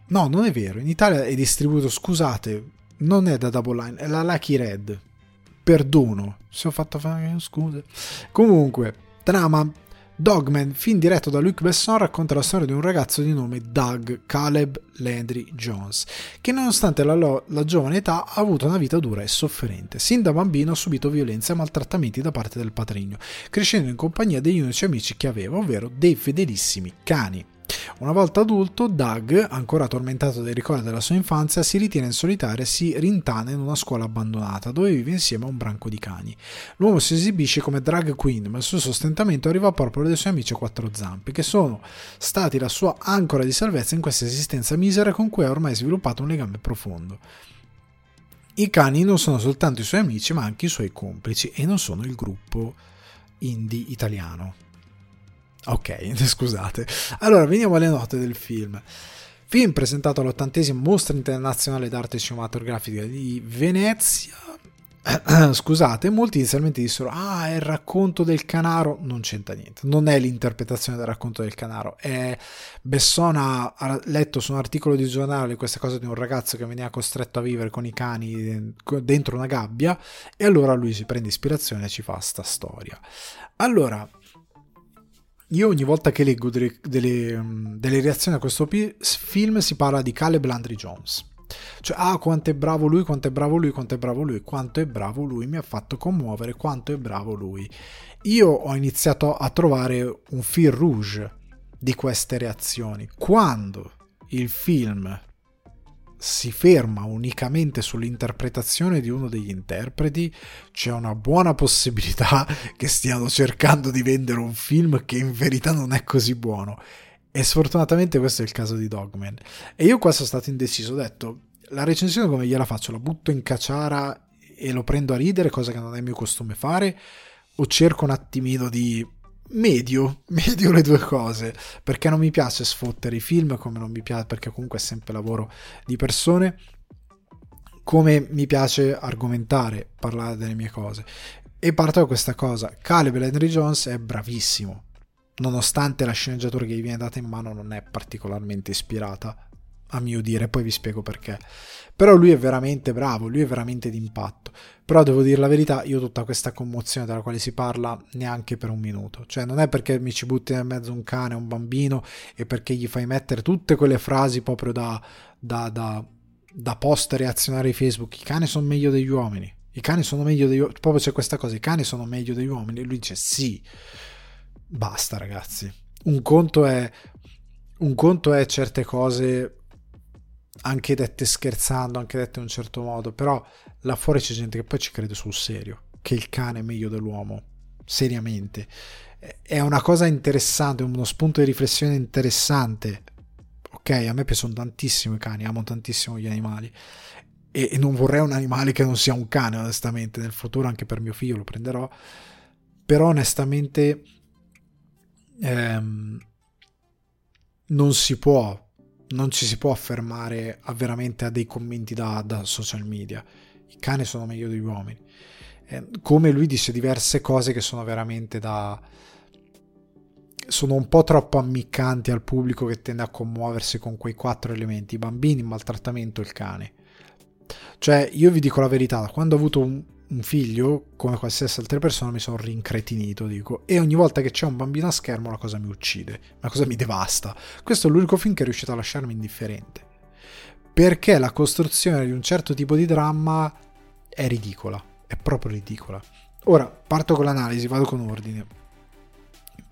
No, non è vero. In Italia è distribuito, scusate, non è da Double Line, è la Lucky Red. Perdono se ho fatto fare scuse. Comunque, trama Dogman, film diretto da Luc Besson, racconta la storia di un ragazzo di nome Doug Caleb Landry Jones, che nonostante la, lo- la, giovane età ha avuto una vita dura e sofferente. Sin da bambino ha subito violenza e maltrattamenti da parte del padrigno, crescendo in compagnia degli unici amici che aveva, ovvero dei fedelissimi cani. Una volta adulto, Doug, ancora tormentato dai ricordi della sua infanzia, si ritiene in solitaria e si rintana in una scuola abbandonata, dove vive insieme a un branco di cani. L'uomo si esibisce come drag queen, ma il suo sostentamento arriva proprio dai suoi amici a quattro zampe, che sono stati la sua ancora di salvezza in questa esistenza misera con cui ha ormai sviluppato un legame profondo. I cani non sono soltanto i suoi amici, ma anche i suoi complici, e non sono il gruppo indie italiano. Ok, scusate. Allora, veniamo alle note del film. Film presentato all'ottantesima Mostra Internazionale d'Arte Cinematografica di Venezia. Scusate, molti inizialmente dissero: Ah, è il racconto del canaro. Non c'entra niente, non è l'interpretazione del racconto del canaro. È Bessona ha letto su un articolo di giornale questa cosa di un ragazzo che veniva costretto a vivere con i cani dentro una gabbia, e allora lui si prende ispirazione e ci fa sta storia. Allora, io ogni volta che leggo delle, delle, mm, delle reazioni a questo film si parla di Caleb Landry Jones. Cioè, ah, quanto è bravo lui, quanto è bravo lui, quanto è bravo lui, quanto è bravo lui, mi ha fatto commuovere, quanto è bravo lui. Io ho iniziato a trovare un fil rouge di queste reazioni. Quando il film si ferma unicamente sull'interpretazione di uno degli interpreti, c'è una buona possibilità che stiano cercando di vendere un film che in verità non è così buono. E sfortunatamente questo è il caso di Dogman. E io qua sono stato indeciso, ho detto, la recensione come gliela faccio? La butto in cacciara e lo prendo a ridere, cosa che non è mio costume fare, o cerco un attimino di medio, medio le due cose, perché non mi piace sfottere i film, come non mi piace, perché comunque è sempre lavoro di persone, come mi piace argomentare, parlare delle mie cose. E parto da questa cosa, Caleb Henry Jones è bravissimo, nonostante la sceneggiatura che gli viene data in mano non è particolarmente ispirata, a mio dire, poi vi spiego perché. Però lui è veramente bravo, lui è veramente d'impatto. Però devo dire la verità, io tutta questa commozione della quale si parla neanche per un minuto. Cioè non è perché mi ci butti nel mezzo un cane, un bambino e perché gli fai mettere tutte quelle frasi proprio da, da, da, da post reazionari Facebook. I cani sono meglio degli uomini. I cani sono meglio degli uomini. Proprio c'è questa cosa, i cani sono meglio degli uomini. E lui dice sì. Basta ragazzi. Un conto è... Un conto è certe cose anche dette scherzando, anche dette in un certo modo, però là fuori c'è gente che poi ci crede sul serio, che il cane è meglio dell'uomo, seriamente. È una cosa interessante, uno spunto di riflessione interessante. Ok, a me piacciono tantissimo i cani, amo tantissimo gli animali e, non vorrei un animale che non sia un cane, onestamente, nel futuro anche per mio figlio lo prenderò, però onestamente ehm, non si può non ci si può affermare a veramente a dei commenti da, da social media. I cani sono meglio degli uomini. Eh, come lui dice diverse cose che sono veramente da. sono un po' troppo ammiccanti al pubblico che tende a commuoversi con quei quattro elementi: i bambini, il maltrattamento il cane. Cioè, io vi dico la verità: quando ho avuto un, un figlio, come qualsiasi altra persona, mi sono rincretinito, dico. E ogni volta che c'è un bambino a schermo, la cosa mi uccide, la cosa mi devasta. Questo è l'unico film che è riuscito a lasciarmi indifferente. Perché la costruzione di un certo tipo di dramma è ridicola, è proprio ridicola. Ora, parto con l'analisi, vado con ordine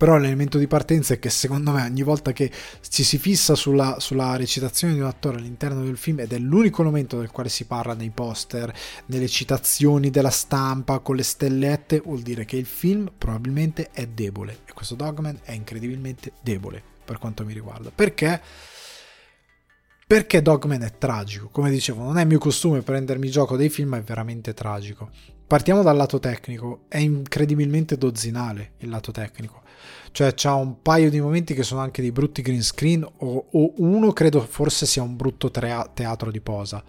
però l'elemento di partenza è che secondo me ogni volta che ci si fissa sulla, sulla, recitazione di un attore all'interno del film ed è l'unico momento del quale si parla nei poster, nelle citazioni della stampa con le stellette, vuol dire che il film probabilmente è debole e questo Dogman è incredibilmente debole per quanto mi riguarda. Perché? Perché Dogman è tragico, come dicevo, non è mio costume prendermi gioco dei film, ma è veramente tragico. Partiamo dal lato tecnico, è incredibilmente dozzinale il lato tecnico cioè c'ha un paio di momenti che sono anche dei brutti green screen o, o uno credo forse sia un brutto trea- teatro di posa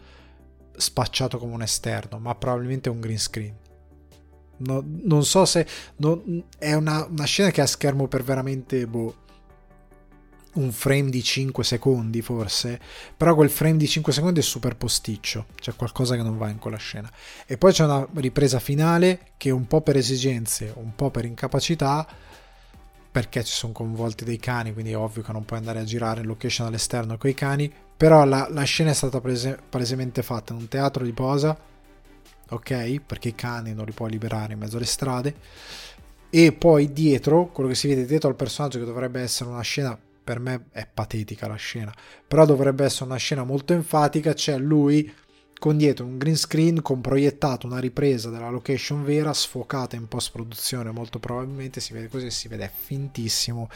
spacciato come un esterno ma probabilmente è un green screen. No, non so se no, è una, una, scena che ha schermo per veramente boh, un frame di 5 secondi forse però quel frame di 5 secondi è super posticcio c'è qualcosa che non va in quella scena. E poi c'è una ripresa finale che un po' per esigenze un po' per incapacità perché ci sono coinvolti dei cani, quindi è ovvio che non puoi andare a girare in location all'esterno con i cani, però la, la scena è stata prese, palesemente fatta in un teatro di posa, ok? Perché i cani non li puoi liberare in mezzo alle strade, e poi dietro, quello che si vede dietro al personaggio che dovrebbe essere una scena, per me è patetica la scena, però dovrebbe essere una scena molto enfatica, c'è lui con dietro un green screen con proiettato una ripresa della location vera sfocata in post produzione molto probabilmente si vede così si vede fintissimo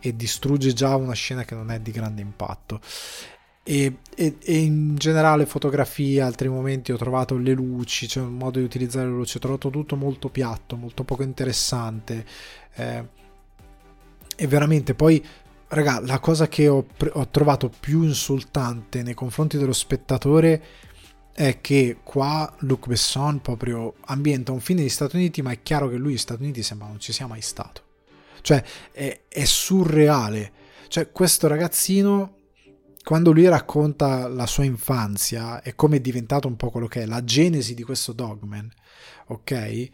e distrugge già una scena che non è di grande impatto. E, e, e, in generale fotografia, altri momenti ho trovato le luci, cioè un modo di utilizzare le luci, ho trovato tutto molto piatto, molto poco interessante eh, e veramente poi raga, la cosa che ho, ho trovato più insultante nei confronti dello spettatore è che qua Luc Besson proprio ambienta un film negli Stati Uniti, ma è chiaro che lui negli Stati Uniti sembra non ci sia mai stato. Cioè, è, è surreale. Cioè, questo ragazzino, quando lui racconta la sua infanzia e come è diventato un po' quello che è, la genesi di questo dogman, ok?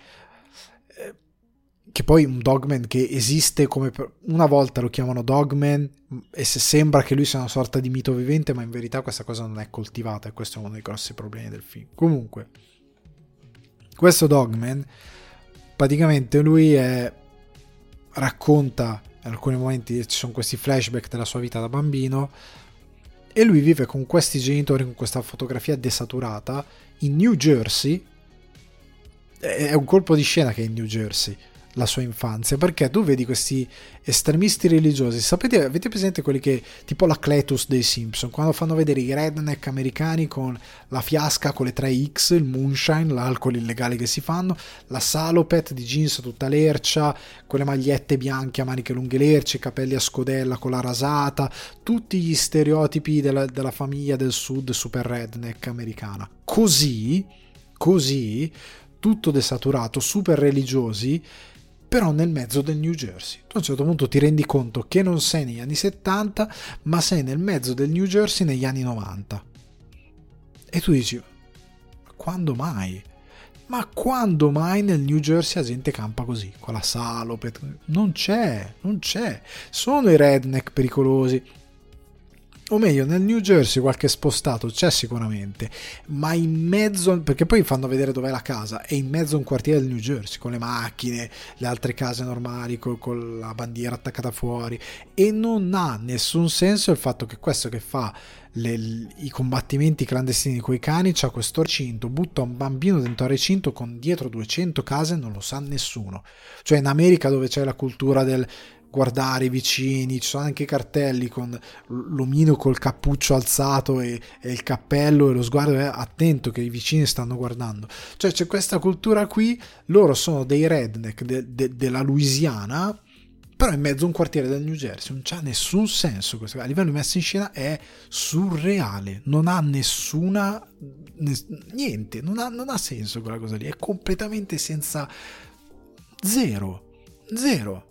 Che poi un dogman che esiste come per... una volta lo chiamano dogman e se sembra che lui sia una sorta di mito vivente ma in verità questa cosa non è coltivata e questo è uno dei grossi problemi del film. Comunque questo dogman praticamente lui è... racconta in alcuni momenti ci sono questi flashback della sua vita da bambino e lui vive con questi genitori con questa fotografia desaturata in New Jersey. È un colpo di scena che è in New Jersey la sua infanzia, perché tu vedi questi estremisti religiosi, sapete, avete presente quelli che, tipo la Cletus dei Simpson, quando fanno vedere i redneck americani con la fiasca con le 3X, il moonshine, l'alcol illegale che si fanno, la salopet di jeans tutta lercia, quelle magliette bianche a maniche lunghe lerce, capelli a scodella con la rasata, tutti gli stereotipi della, della famiglia del sud super redneck americana. Così, così, tutto desaturato, super religiosi, però nel mezzo del New Jersey. Tu a un certo punto ti rendi conto che non sei negli anni 70, ma sei nel mezzo del New Jersey negli anni 90. E tu dici, quando mai? Ma quando mai nel New Jersey la gente campa così, con la salope? Non c'è, non c'è. Sono i redneck pericolosi. O meglio nel New Jersey qualche spostato c'è sicuramente ma in mezzo perché poi fanno vedere dov'è la casa è in mezzo a un quartiere del New Jersey con le macchine le altre case normali con, con la bandiera attaccata fuori e non ha nessun senso il fatto che questo che fa le, i combattimenti clandestini con i cani c'ha questo recinto butta un bambino dentro al recinto con dietro 200 case non lo sa nessuno. Cioè in America dove c'è la cultura del guardare i vicini, ci sono anche i cartelli con l'omino col cappuccio alzato e, e, il cappello e lo sguardo è attento che i vicini stanno guardando. Cioè c'è questa cultura qui, loro sono dei redneck de, de, della Louisiana, però in mezzo a un quartiere del New Jersey, non c'ha nessun senso questo. A livello di messa in scena è surreale, non ha nessuna... niente, non ha, non ha senso quella cosa lì, è completamente senza... zero. Zero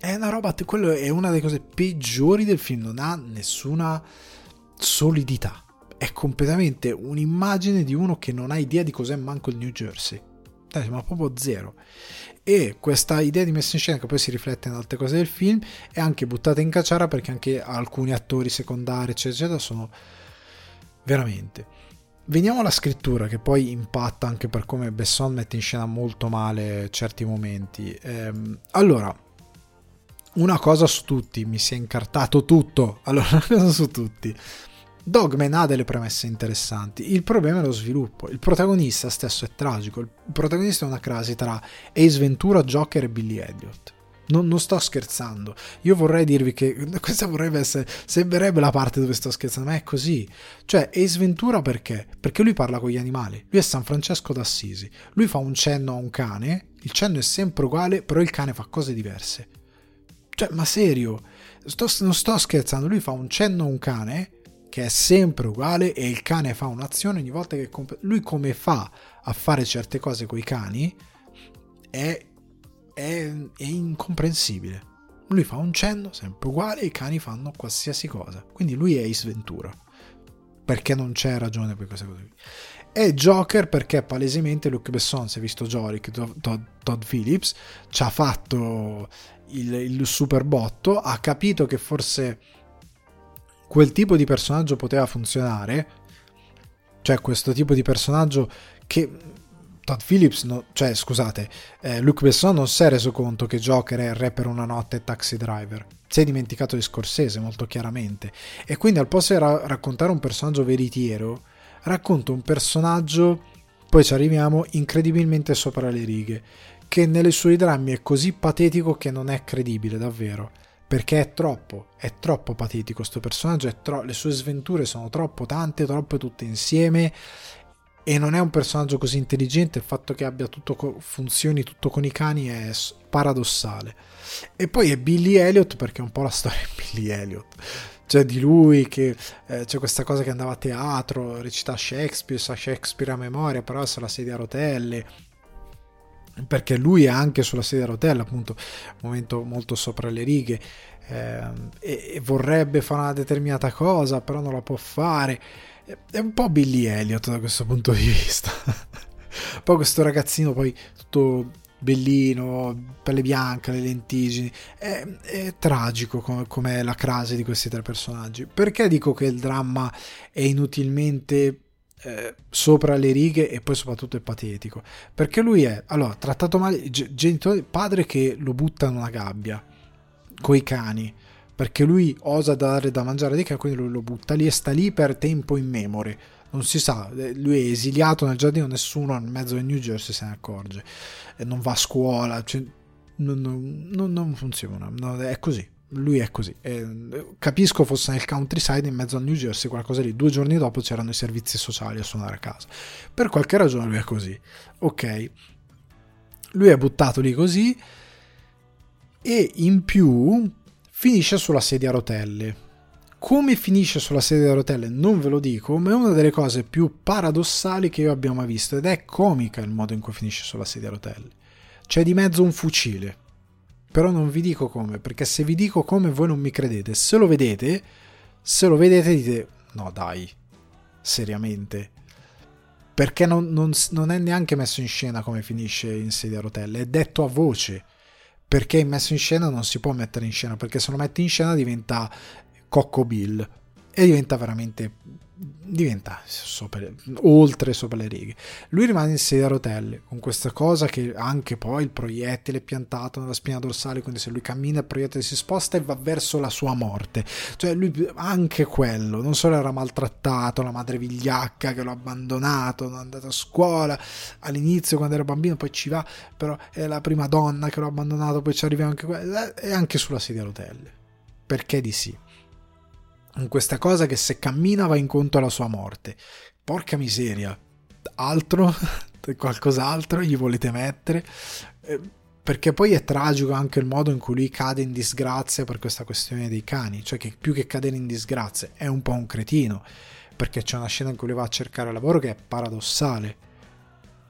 è una roba, quello è una delle cose peggiori del film, non ha nessuna solidità. È completamente un'immagine di uno che non ha idea di cos'è manco il New Jersey. Eh, ma proprio zero. E questa idea di messa in scena, che poi si riflette in altre cose del film, è anche buttata in cacciara perché anche alcuni attori secondari, eccetera, eccetera, sono veramente. Veniamo alla scrittura, che poi impatta anche per come Besson mette in scena molto male certi momenti. Ehm, allora, una cosa su tutti, mi si è incartato tutto. Allora, una cosa su tutti. Dogman ha delle premesse interessanti, il problema è lo sviluppo. Il protagonista stesso è tragico. Il protagonista è una crasi tra Ace Ventura, Joker e Billy Elliot. Non, non, sto scherzando. Io vorrei dirvi che questa vorrebbe essere. Sembrerebbe la parte dove sto scherzando, ma è così. Cioè, Ace Ventura perché? Perché lui parla con gli animali. Lui è San Francesco d'Assisi. Lui fa un cenno a un cane. Il cenno è sempre uguale, però il cane fa cose diverse. Cioè, ma serio, sto, non sto scherzando, lui fa un cenno a un cane che è sempre uguale e il cane fa un'azione ogni volta che comp- lui come fa a fare certe cose con i cani è, è, è incomprensibile. Lui fa un cenno sempre uguale e i cani fanno qualsiasi cosa. Quindi lui è Ace Ventura. Perché non c'è ragione per queste cose qui. È Joker perché palesemente Luke Besson si è visto Jorik, Todd, Todd Phillips, ci ha fatto il, il super botto, ha capito che forse quel tipo di personaggio poteva funzionare, cioè questo tipo di personaggio che Todd Phillips, no, cioè scusate, eh, Luc Besson non si è reso conto che Joker è Re per una notte Taxi Driver. Si è dimenticato di Scorsese molto chiaramente. E quindi al posto di ra- raccontare un personaggio veritiero, racconta un personaggio, poi ci arriviamo, incredibilmente sopra le righe che nelle sue drammi è così patetico che non è credibile davvero. Perché è troppo, è troppo patetico questo personaggio, tro- le sue sventure sono troppo tante, troppe tutte insieme e non è un personaggio così intelligente, il fatto che abbia tutto co- funzioni tutto con i cani è paradossale. E poi è Billy Elliot perché è un po' la storia di Billy Elliot. Cioè di lui che eh, c'è questa cosa che andava a teatro, recita Shakespeare, sa Shakespeare a memoria, però se la sedia a rotelle, perché lui è anche sulla sedia a rotella, appunto, un momento molto sopra le righe, eh, e, vorrebbe fare una determinata cosa, però non la può fare. È un po' Billy Elliot da questo punto di vista. poi questo ragazzino poi tutto bellino, pelle bianca, le lentiggini, è, è tragico come, come la crasi di questi tre personaggi. Perché dico che il dramma è inutilmente eh, sopra le righe e poi soprattutto è patetico. Perché lui è allora trattato male genitore padre che lo butta in una gabbia coi cani perché lui osa dare da mangiare dei cani quindi lo butta lì e sta lì per tempo immemore non si sa, eh, lui è esiliato nel giardino, nessuno nel mezzo del New Jersey se ne accorge, non va a scuola, cioè, non, non, non, funziona, è così lui è così. Eh, capisco fosse nel countryside in mezzo al New Jersey, qualcosa lì. Due giorni dopo c'erano i servizi sociali a suonare a casa. Per qualche ragione lui è così. Ok. Lui è buttato lì così e in più finisce sulla sedia a rotelle. Come finisce sulla sedia a rotelle non ve lo dico, ma è una delle cose più paradossali che io abbia mai visto ed è comica il modo in cui finisce sulla sedia a rotelle. C'è di mezzo un fucile però non vi dico come, perché se vi dico come voi non mi credete. Se lo vedete, se lo vedete dite, no dai, seriamente. Perché non, non, non è neanche messo in scena come finisce in sedia a rotelle, è detto a voce. Perché messo in scena non si può mettere in scena, perché se lo metti in scena diventa Cocco Bill e diventa veramente diventa sopra, oltre sopra le righe. Lui rimane in sedia a rotelle con questa cosa che anche poi il proiettile è piantato nella spina dorsale, quindi se lui cammina il proiettile si sposta e va verso la sua morte. Cioè lui anche quello, non solo era maltrattato, la madre vigliacca che l'ha abbandonato, non è andato a scuola all'inizio quando era bambino, poi ci va, però è la prima donna che l'ha abbandonato, poi ci arriva anche quella, e anche sulla sedia a rotelle. Perché di sì? In questa cosa che se cammina va incontro alla sua morte. Porca miseria, altro, qualcos'altro gli volete mettere? Eh, perché poi è tragico anche il modo in cui lui cade in disgrazia per questa questione dei cani, cioè che più che cadere in disgrazia è un po' un cretino, perché c'è una scena in cui lui va a cercare lavoro che è paradossale,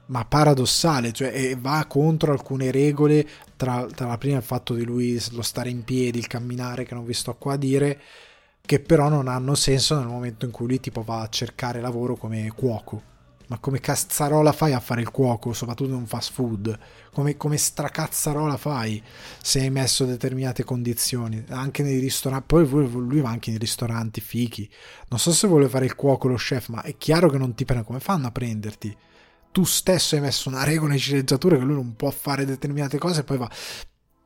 ma paradossale, cioè va contro alcune regole, tra, tra la prima il fatto di lui lo stare in piedi, il camminare, che non vi sto qua a dire, che però non hanno senso nel momento in cui lui tipo va a cercare lavoro come cuoco. Ma come cazzarola fai a fare il cuoco, soprattutto in un fast food? Come, come stracazzarola fai se hai messo determinate condizioni? Anche nei ristoranti, poi lui va anche nei ristoranti fichi. Non so se vuole fare il cuoco lo chef, ma è chiaro che non ti prende. Come fanno a prenderti? Tu stesso hai messo una regola in sceneggiatura che lui non può fare determinate cose e poi va.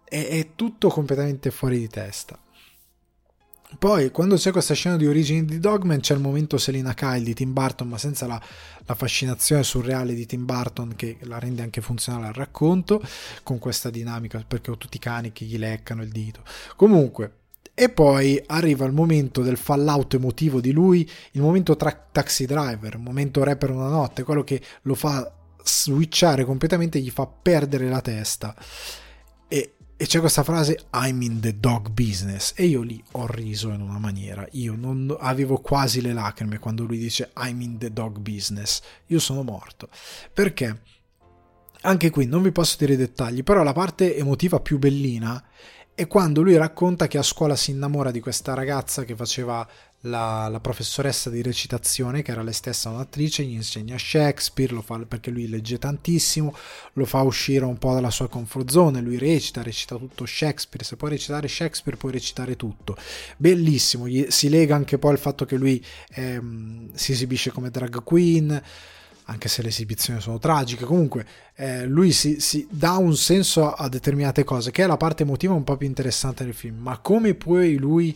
È, è tutto completamente fuori di testa. Poi, quando c'è questa scena di origini di Dogman, c'è il momento Selina Kyle di Tim Burton, ma senza la, la, fascinazione surreale di Tim Burton che la rende anche funzionale al racconto, con questa dinamica, perché ho tutti i cani che gli leccano il dito. Comunque, e poi arriva il momento del fallout emotivo di lui, il momento tra taxi driver, il momento re per una notte, quello che lo fa switchare completamente, gli fa perdere la testa. E c'è questa frase I'm in the dog business e io lì ho riso in una maniera. Io non avevo quasi le lacrime quando lui dice I'm in the dog business io sono morto. Perché? Anche qui non vi posso dire i dettagli però la parte emotiva più bellina è quando lui racconta che a scuola si innamora di questa ragazza che faceva la, la, professoressa di recitazione, che era lei stessa un'attrice, gli insegna Shakespeare, lo fa perché lui legge tantissimo, lo fa uscire un po' dalla sua comfort zone, lui recita, recita tutto Shakespeare, se puoi recitare Shakespeare puoi recitare tutto. Bellissimo, gli, si lega anche poi al fatto che lui ehm, si esibisce come drag queen, anche se le esibizioni sono tragiche, comunque eh, lui si, si, dà un senso a determinate cose, che è la parte emotiva un po' più interessante del film, ma come poi lui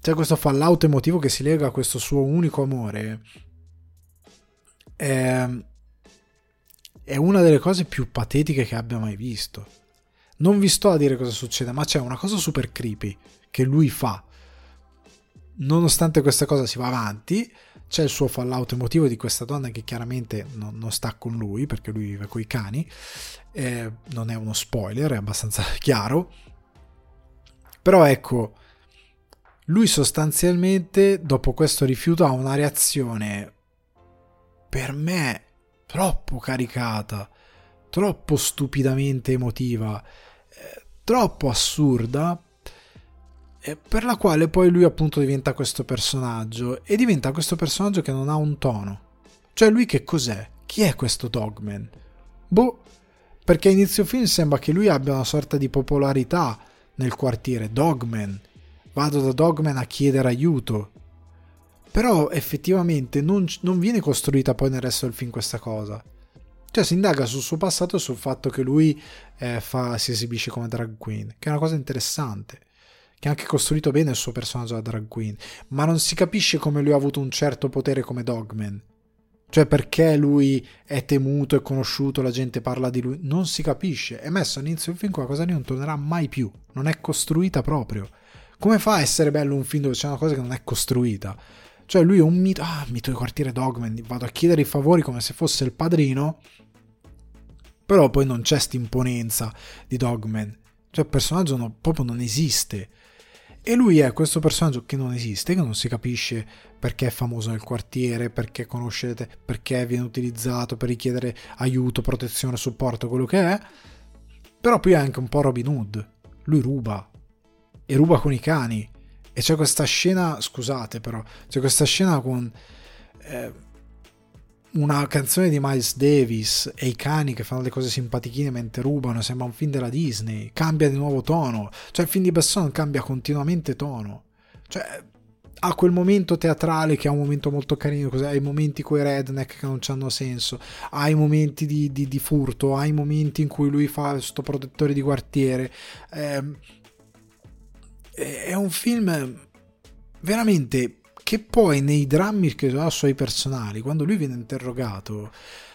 c'è questo fallout emotivo che si lega a questo suo unico amore. È, è una delle cose più patetiche che abbia mai visto. Non vi sto a dire cosa succede, ma c'è una cosa super creepy che lui fa. Nonostante questa cosa si va avanti, c'è il suo fallout emotivo di questa donna che chiaramente non, non sta con lui perché lui vive con i cani. Eh, non è uno spoiler, è abbastanza chiaro. Però ecco, lui sostanzialmente dopo questo rifiuto ha una reazione per me troppo caricata, troppo stupidamente emotiva, eh, troppo assurda, eh, per la quale poi lui appunto diventa questo personaggio e diventa questo personaggio che non ha un tono. Cioè lui che cos'è? Chi è questo Dogman? Boh, perché a inizio film sembra che lui abbia una sorta di popolarità nel quartiere, Dogman, vado da Dogman a chiedere aiuto. Però effettivamente non, non viene costruita poi nel resto del film questa cosa. Cioè si indaga sul suo passato e sul fatto che lui eh, fa, si esibisce come drag queen, che è una cosa interessante, che ha anche costruito bene il suo personaggio da drag queen, ma non si capisce come lui ha avuto un certo potere come Dogman. Cioè perché lui è temuto e conosciuto, la gente parla di lui, non si capisce. È messo all'inizio del film quella cosa lì non tornerà mai più, non è costruita proprio. Come fa a essere bello un film dove c'è una cosa che non è costruita? Cioè lui è un mito, ah, mito di quartiere Dogman, vado a chiedere i favori come se fosse il padrino, però poi non c'è st'imponenza di Dogman. Cioè il personaggio no, proprio non esiste. E lui è questo personaggio che non esiste, che non si capisce perché è famoso nel quartiere, perché conosce, perché viene utilizzato per richiedere aiuto, protezione, supporto, quello che è. Però poi è anche un po' Robin Hood. Lui ruba, e ruba con i cani. E c'è questa scena, scusate però, c'è questa scena con eh, una canzone di Miles Davis e i cani che fanno le cose simpatichine mentre rubano, sembra un film della Disney, cambia di nuovo tono, cioè il film di Besson cambia continuamente tono. Cioè, ha quel momento teatrale che è un momento molto carino, ha i momenti con i redneck che non hanno senso, ha i momenti di, di, di, furto, ha i momenti in cui lui fa questo protettore di quartiere. Eh, è un film veramente che poi nei drammi che ha suoi personali, quando lui viene interrogato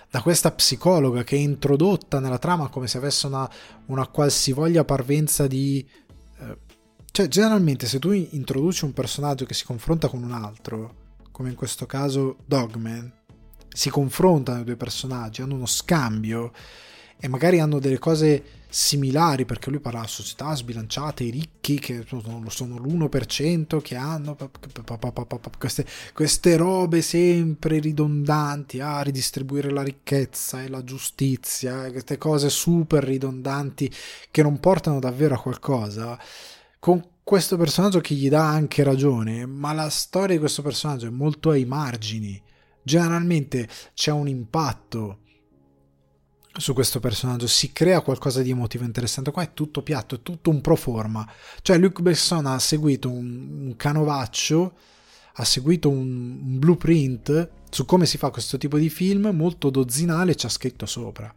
da questa psicologa che è introdotta nella trama come se avesse una, una qualsivoglia parvenza di cioè, generalmente se tu introduci un personaggio che si confronta con un altro, come in questo caso Dogman, si confrontano i due personaggi, hanno uno scambio e magari hanno delle cose similari perché lui parla di società sbilanciate, i ricchi che sono l'1% che hanno queste, queste robe sempre ridondanti, a ah, ridistribuire la ricchezza e la giustizia, queste cose super ridondanti che non portano davvero a qualcosa con questo personaggio che gli dà anche ragione, ma la storia di questo personaggio è molto ai margini. Generalmente c'è un impatto su questo personaggio, si crea qualcosa di emotivo interessante. Qua è tutto piatto, è tutto un pro forma. Cioè, Luc Besson ha seguito un, un canovaccio, ha seguito un, un blueprint su come si fa questo tipo di film, molto dozzinale, ci ha scritto sopra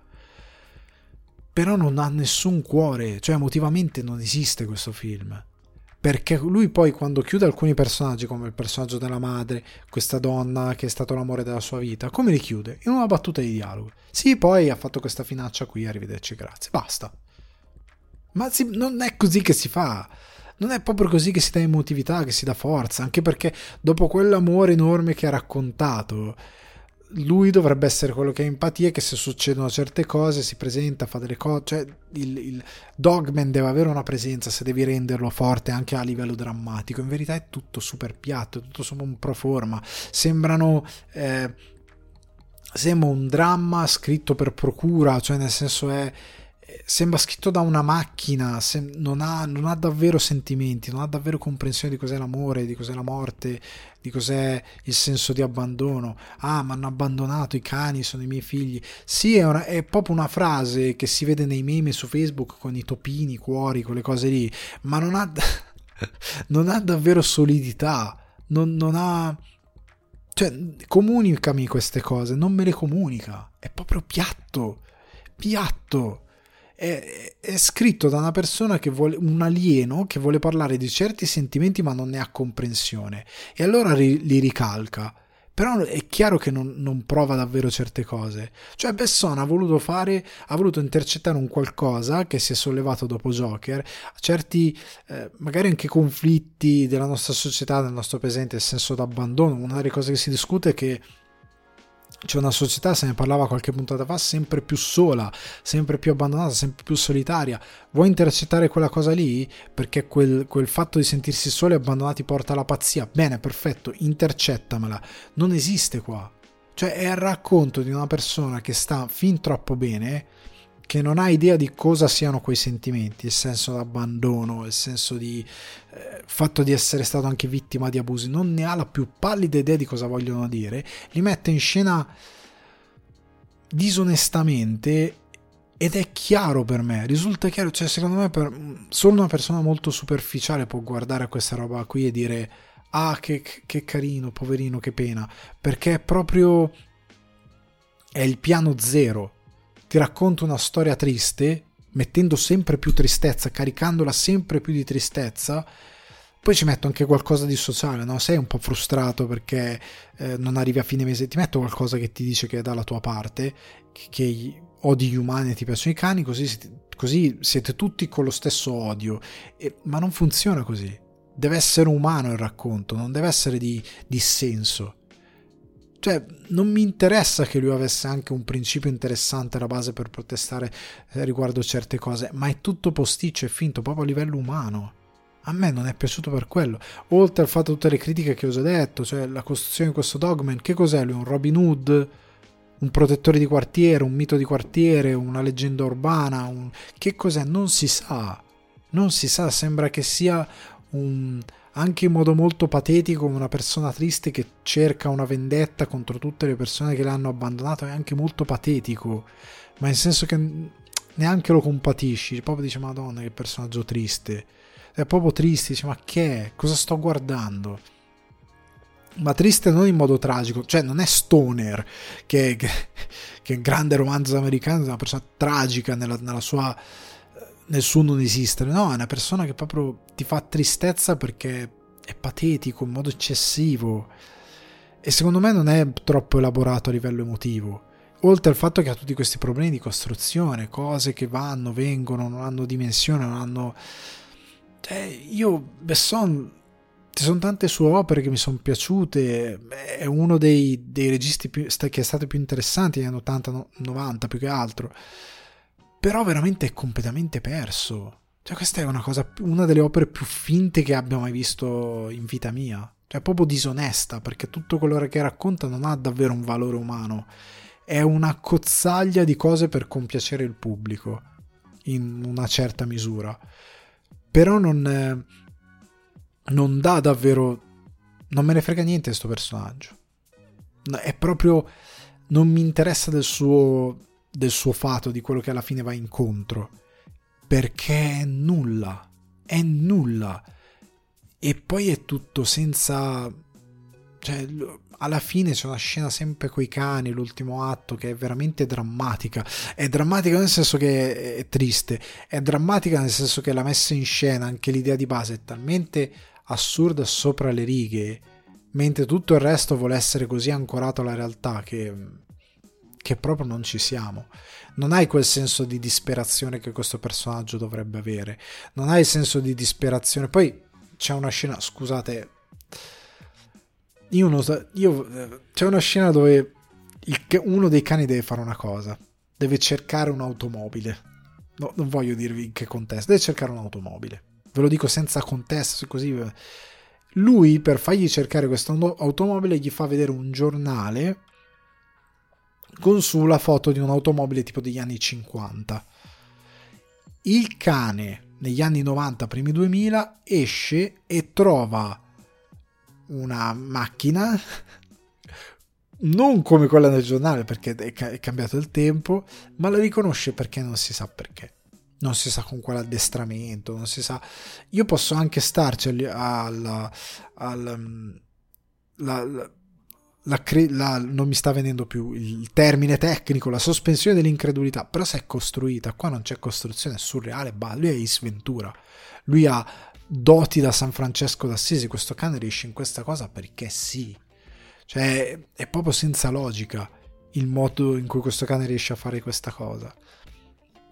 però non ha nessun cuore, cioè emotivamente non esiste questo film. Perché lui poi quando chiude alcuni personaggi, come il personaggio della madre, questa donna che è stato l'amore della sua vita, come li chiude? In una battuta di dialogo. Sì, poi ha fatto questa finaccia qui, arrivederci, grazie, basta. Ma si, non è così che si fa. Non è proprio così che si dà emotività, che si dà forza, anche perché dopo quell'amore enorme che ha raccontato, lui dovrebbe essere quello che ha empatia che se succedono certe cose si presenta, fa delle cose, cioè il, il, Dogman deve avere una presenza se devi renderlo forte anche a livello drammatico, in verità è tutto super piatto, tutto solo un pro forma, sembrano... Eh, sembra un dramma scritto per procura, cioè nel senso è sembra scritto da una macchina, non ha, non ha, davvero sentimenti, non ha davvero comprensione di cos'è l'amore, di cos'è la morte, di cos'è il senso di abbandono. Ah, mi hanno abbandonato i cani, sono i miei figli. Sì, è, una, è, proprio una frase che si vede nei meme su Facebook con i topini, i cuori, quelle cose lì, ma non ha, non ha davvero solidità, non, non ha... Cioè, comunicami queste cose, non me le comunica. È proprio piatto, piatto è, è, scritto da una persona che vuole, un alieno che vuole parlare di certi sentimenti ma non ne ha comprensione e allora ri, li ricalca. Però è chiaro che non, non, prova davvero certe cose. Cioè, Besson ha voluto fare, ha voluto intercettare un qualcosa che si è sollevato dopo Joker, certi, eh, magari anche conflitti della nostra società, del nostro presente, il senso d'abbandono. Una delle cose che si discute è che c'è una società, se ne parlava qualche puntata fa, sempre più sola, sempre più abbandonata, sempre più solitaria. Vuoi intercettare quella cosa lì? Perché quel, quel fatto di sentirsi soli e abbandonati porta alla pazzia. Bene, perfetto, intercettamela. Non esiste qua. Cioè è il racconto di una persona che sta fin troppo bene che non ha idea di cosa siano quei sentimenti, il senso d'abbandono, il senso di eh, fatto di essere stato anche vittima di abusi, non ne ha la più pallida idea di cosa vogliono dire, li mette in scena disonestamente ed è chiaro per me, risulta chiaro, cioè secondo me per, solo una persona molto superficiale può guardare a questa roba qui e dire ah che, che carino, poverino, che pena, perché è proprio è il piano zero ti racconto una storia triste, mettendo sempre più tristezza, caricandola sempre più di tristezza, poi ci metto anche qualcosa di sociale, no? Sei un po' frustrato perché eh, non arrivi a fine mese, ti metto qualcosa che ti dice che è dalla tua parte, che, che odi gli umani e ti piacciono i cani, così, così siete tutti con lo stesso odio. E, ma non funziona così. Deve essere umano il racconto, non deve essere di dissenso. Cioè, non mi interessa che lui avesse anche un principio interessante alla base per protestare eh, riguardo certe cose, ma è tutto posticcio e finto proprio a livello umano. A me non è piaciuto per quello. Oltre al fatto tutte le critiche che ho già detto, cioè la costruzione di questo Dogman, che cos'è lui? Un Robin Hood? Un protettore di quartiere? Un mito di quartiere? Una leggenda urbana? Un... Che cos'è? Non si sa. Non si sa, sembra che sia un, anche in modo molto patetico una persona triste che cerca una vendetta contro tutte le persone che l'hanno abbandonato è anche molto patetico ma nel senso che neanche lo compatisci proprio dice madonna che personaggio triste è proprio triste, dice, ma che è? Cosa sto guardando? Ma triste non in modo tragico, cioè non è Stoner, che, che, che è un grande romanzo americano, è una persona tragica nella, nella sua, nel suo non esistere, no, è una persona che proprio ti fa tristezza perché è patetico in modo eccessivo. E secondo me non è troppo elaborato a livello emotivo. Oltre al fatto che ha tutti questi problemi di costruzione, cose che vanno, vengono, non hanno dimensione, non hanno cioè, io, Besson, ci sono tante sue opere che mi sono piaciute, è uno dei, dei registi più, che è stato più interessante negli anni 80-90 più che altro, però veramente è completamente perso. Cioè, questa è una, cosa, una delle opere più finte che abbia mai visto in vita mia. Cioè, proprio disonesta, perché tutto quello che racconta non ha davvero un valore umano. È una cozzaglia di cose per compiacere il pubblico, in una certa misura però non, eh, non dà davvero non me ne frega niente questo personaggio è proprio non mi interessa del suo del suo fato di quello che alla fine va incontro perché è nulla è nulla e poi è tutto senza cioè alla fine c'è una scena sempre coi cani, l'ultimo atto, che è veramente drammatica. È drammatica nel senso che è triste, è drammatica nel senso che la messa in scena, anche l'idea di base, è talmente assurda sopra le righe, mentre tutto il resto vuole essere così ancorato alla realtà che, che proprio non ci siamo. Non hai quel senso di disperazione che questo personaggio dovrebbe avere. Non hai il senso di disperazione. Poi c'è una scena, scusate, io non so, io, eh, c'è una scena dove il, uno dei cani deve fare una cosa, deve cercare un'automobile. No, non voglio dirvi in che contesto, deve cercare un'automobile. Ve lo dico senza contesto, così. Lui, per fargli cercare questa automobile, gli fa vedere un giornale con su la foto di un'automobile tipo degli anni 50. Il cane, negli anni 90, primi 2000, esce e trova una macchina non come quella del giornale perché è cambiato il tempo, ma la riconosce perché non si sa perché. Non si sa con quale addestramento, non si sa. Io posso anche starci al, al, al la, la, la, non mi sta venendo più il termine tecnico, la sospensione dell'incredulità, però se è costruita, qua non c'è costruzione, è surreale, bah, lui è Ace Ventura, lui ha doti da San Francesco d'Assisi, questo cane riesce in questa cosa perché sì. Cioè, è proprio senza logica il modo in cui questo cane riesce a fare questa cosa.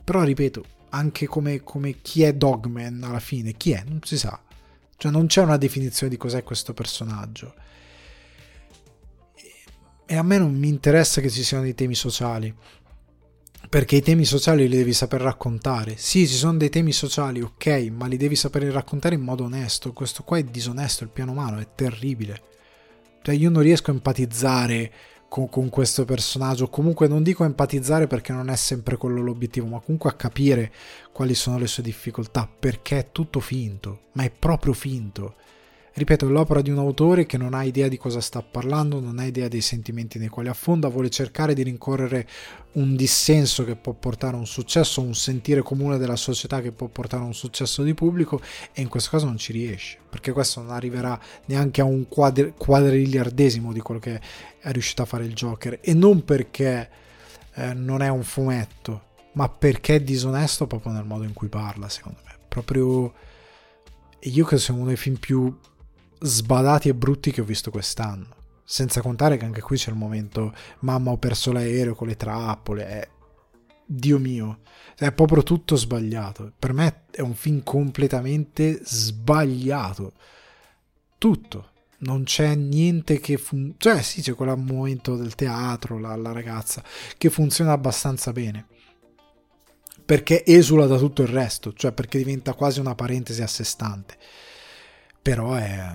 Però, ripeto, anche come, come chi è Dogman alla fine, chi è? Non si sa. Cioè, non c'è una definizione di cos'è questo personaggio. E a me non mi interessa che ci siano dei temi sociali perché i temi sociali li devi saper raccontare. Sì, ci sono dei temi sociali, ok, ma li devi sapere raccontare in modo onesto. Questo qua è disonesto, il piano umano è terribile. Cioè, io non riesco a empatizzare con, con, questo personaggio. Comunque, non dico empatizzare perché non è sempre quello l'obiettivo, ma comunque a capire quali sono le sue difficoltà. Perché è tutto finto, ma è proprio finto. Ripeto, è l'opera di un autore che non ha idea di cosa sta parlando, non ha idea dei sentimenti nei quali affonda, vuole cercare di rincorrere un dissenso che può portare a un successo, un sentire comune della società che può portare a un successo di pubblico e in questo caso non ci riesce, perché questo non arriverà neanche a un quadri- quadriliardesimo di quello che è riuscito a fare il Joker e non perché eh, non è un fumetto, ma perché è disonesto proprio nel modo in cui parla, secondo me. Proprio io che sono uno dei film più sbadati e brutti che ho visto quest'anno. Senza contare che anche qui c'è il momento mamma ho perso l'aereo con le trappole. È... Dio mio, è proprio tutto sbagliato. Per me è un film completamente sbagliato. Tutto. Non c'è niente che funziona. Cioè, sì, c'è quel momento del teatro, la, la ragazza, che funziona abbastanza bene perché esula da tutto il resto, cioè perché diventa quasi una parentesi a sé stante però è,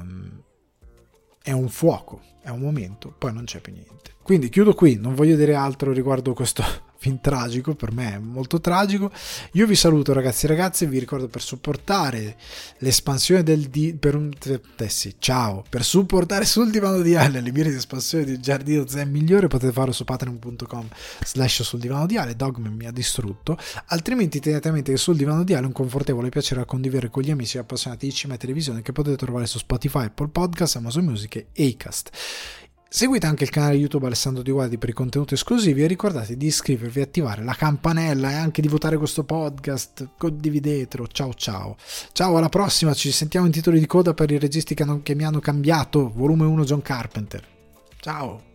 è un fuoco, è un momento, poi non c'è più niente. Quindi chiudo qui, non voglio dire altro riguardo questo fin tragico, per me molto tragico. Io vi saluto ragazzi e ragazze, vi ricordo per supportare l'espansione del di per un eh ciao, per supportare sul divano di Ale le mire di espansione di Giardino Zen migliore potete farlo su patreon.com slash sul divano di Ale, Dogman mi ha distrutto, altrimenti tenete a mente che sul divano di Ale è un confortevole piacere a condividere con gli amici appassionati di cinema e televisione che potete trovare su Spotify, Apple Podcast, Amazon Music e Acast. Seguite anche il canale YouTube Alessandro Di Guardi per i contenuti esclusivi e ricordate di iscrivervi, attivare la campanella e anche di votare questo podcast. Condividetelo. Ciao ciao. Ciao, alla prossima. Ci sentiamo in titoli di coda per i registi che, hanno, che mi hanno cambiato. Volume 1 John Carpenter. Ciao.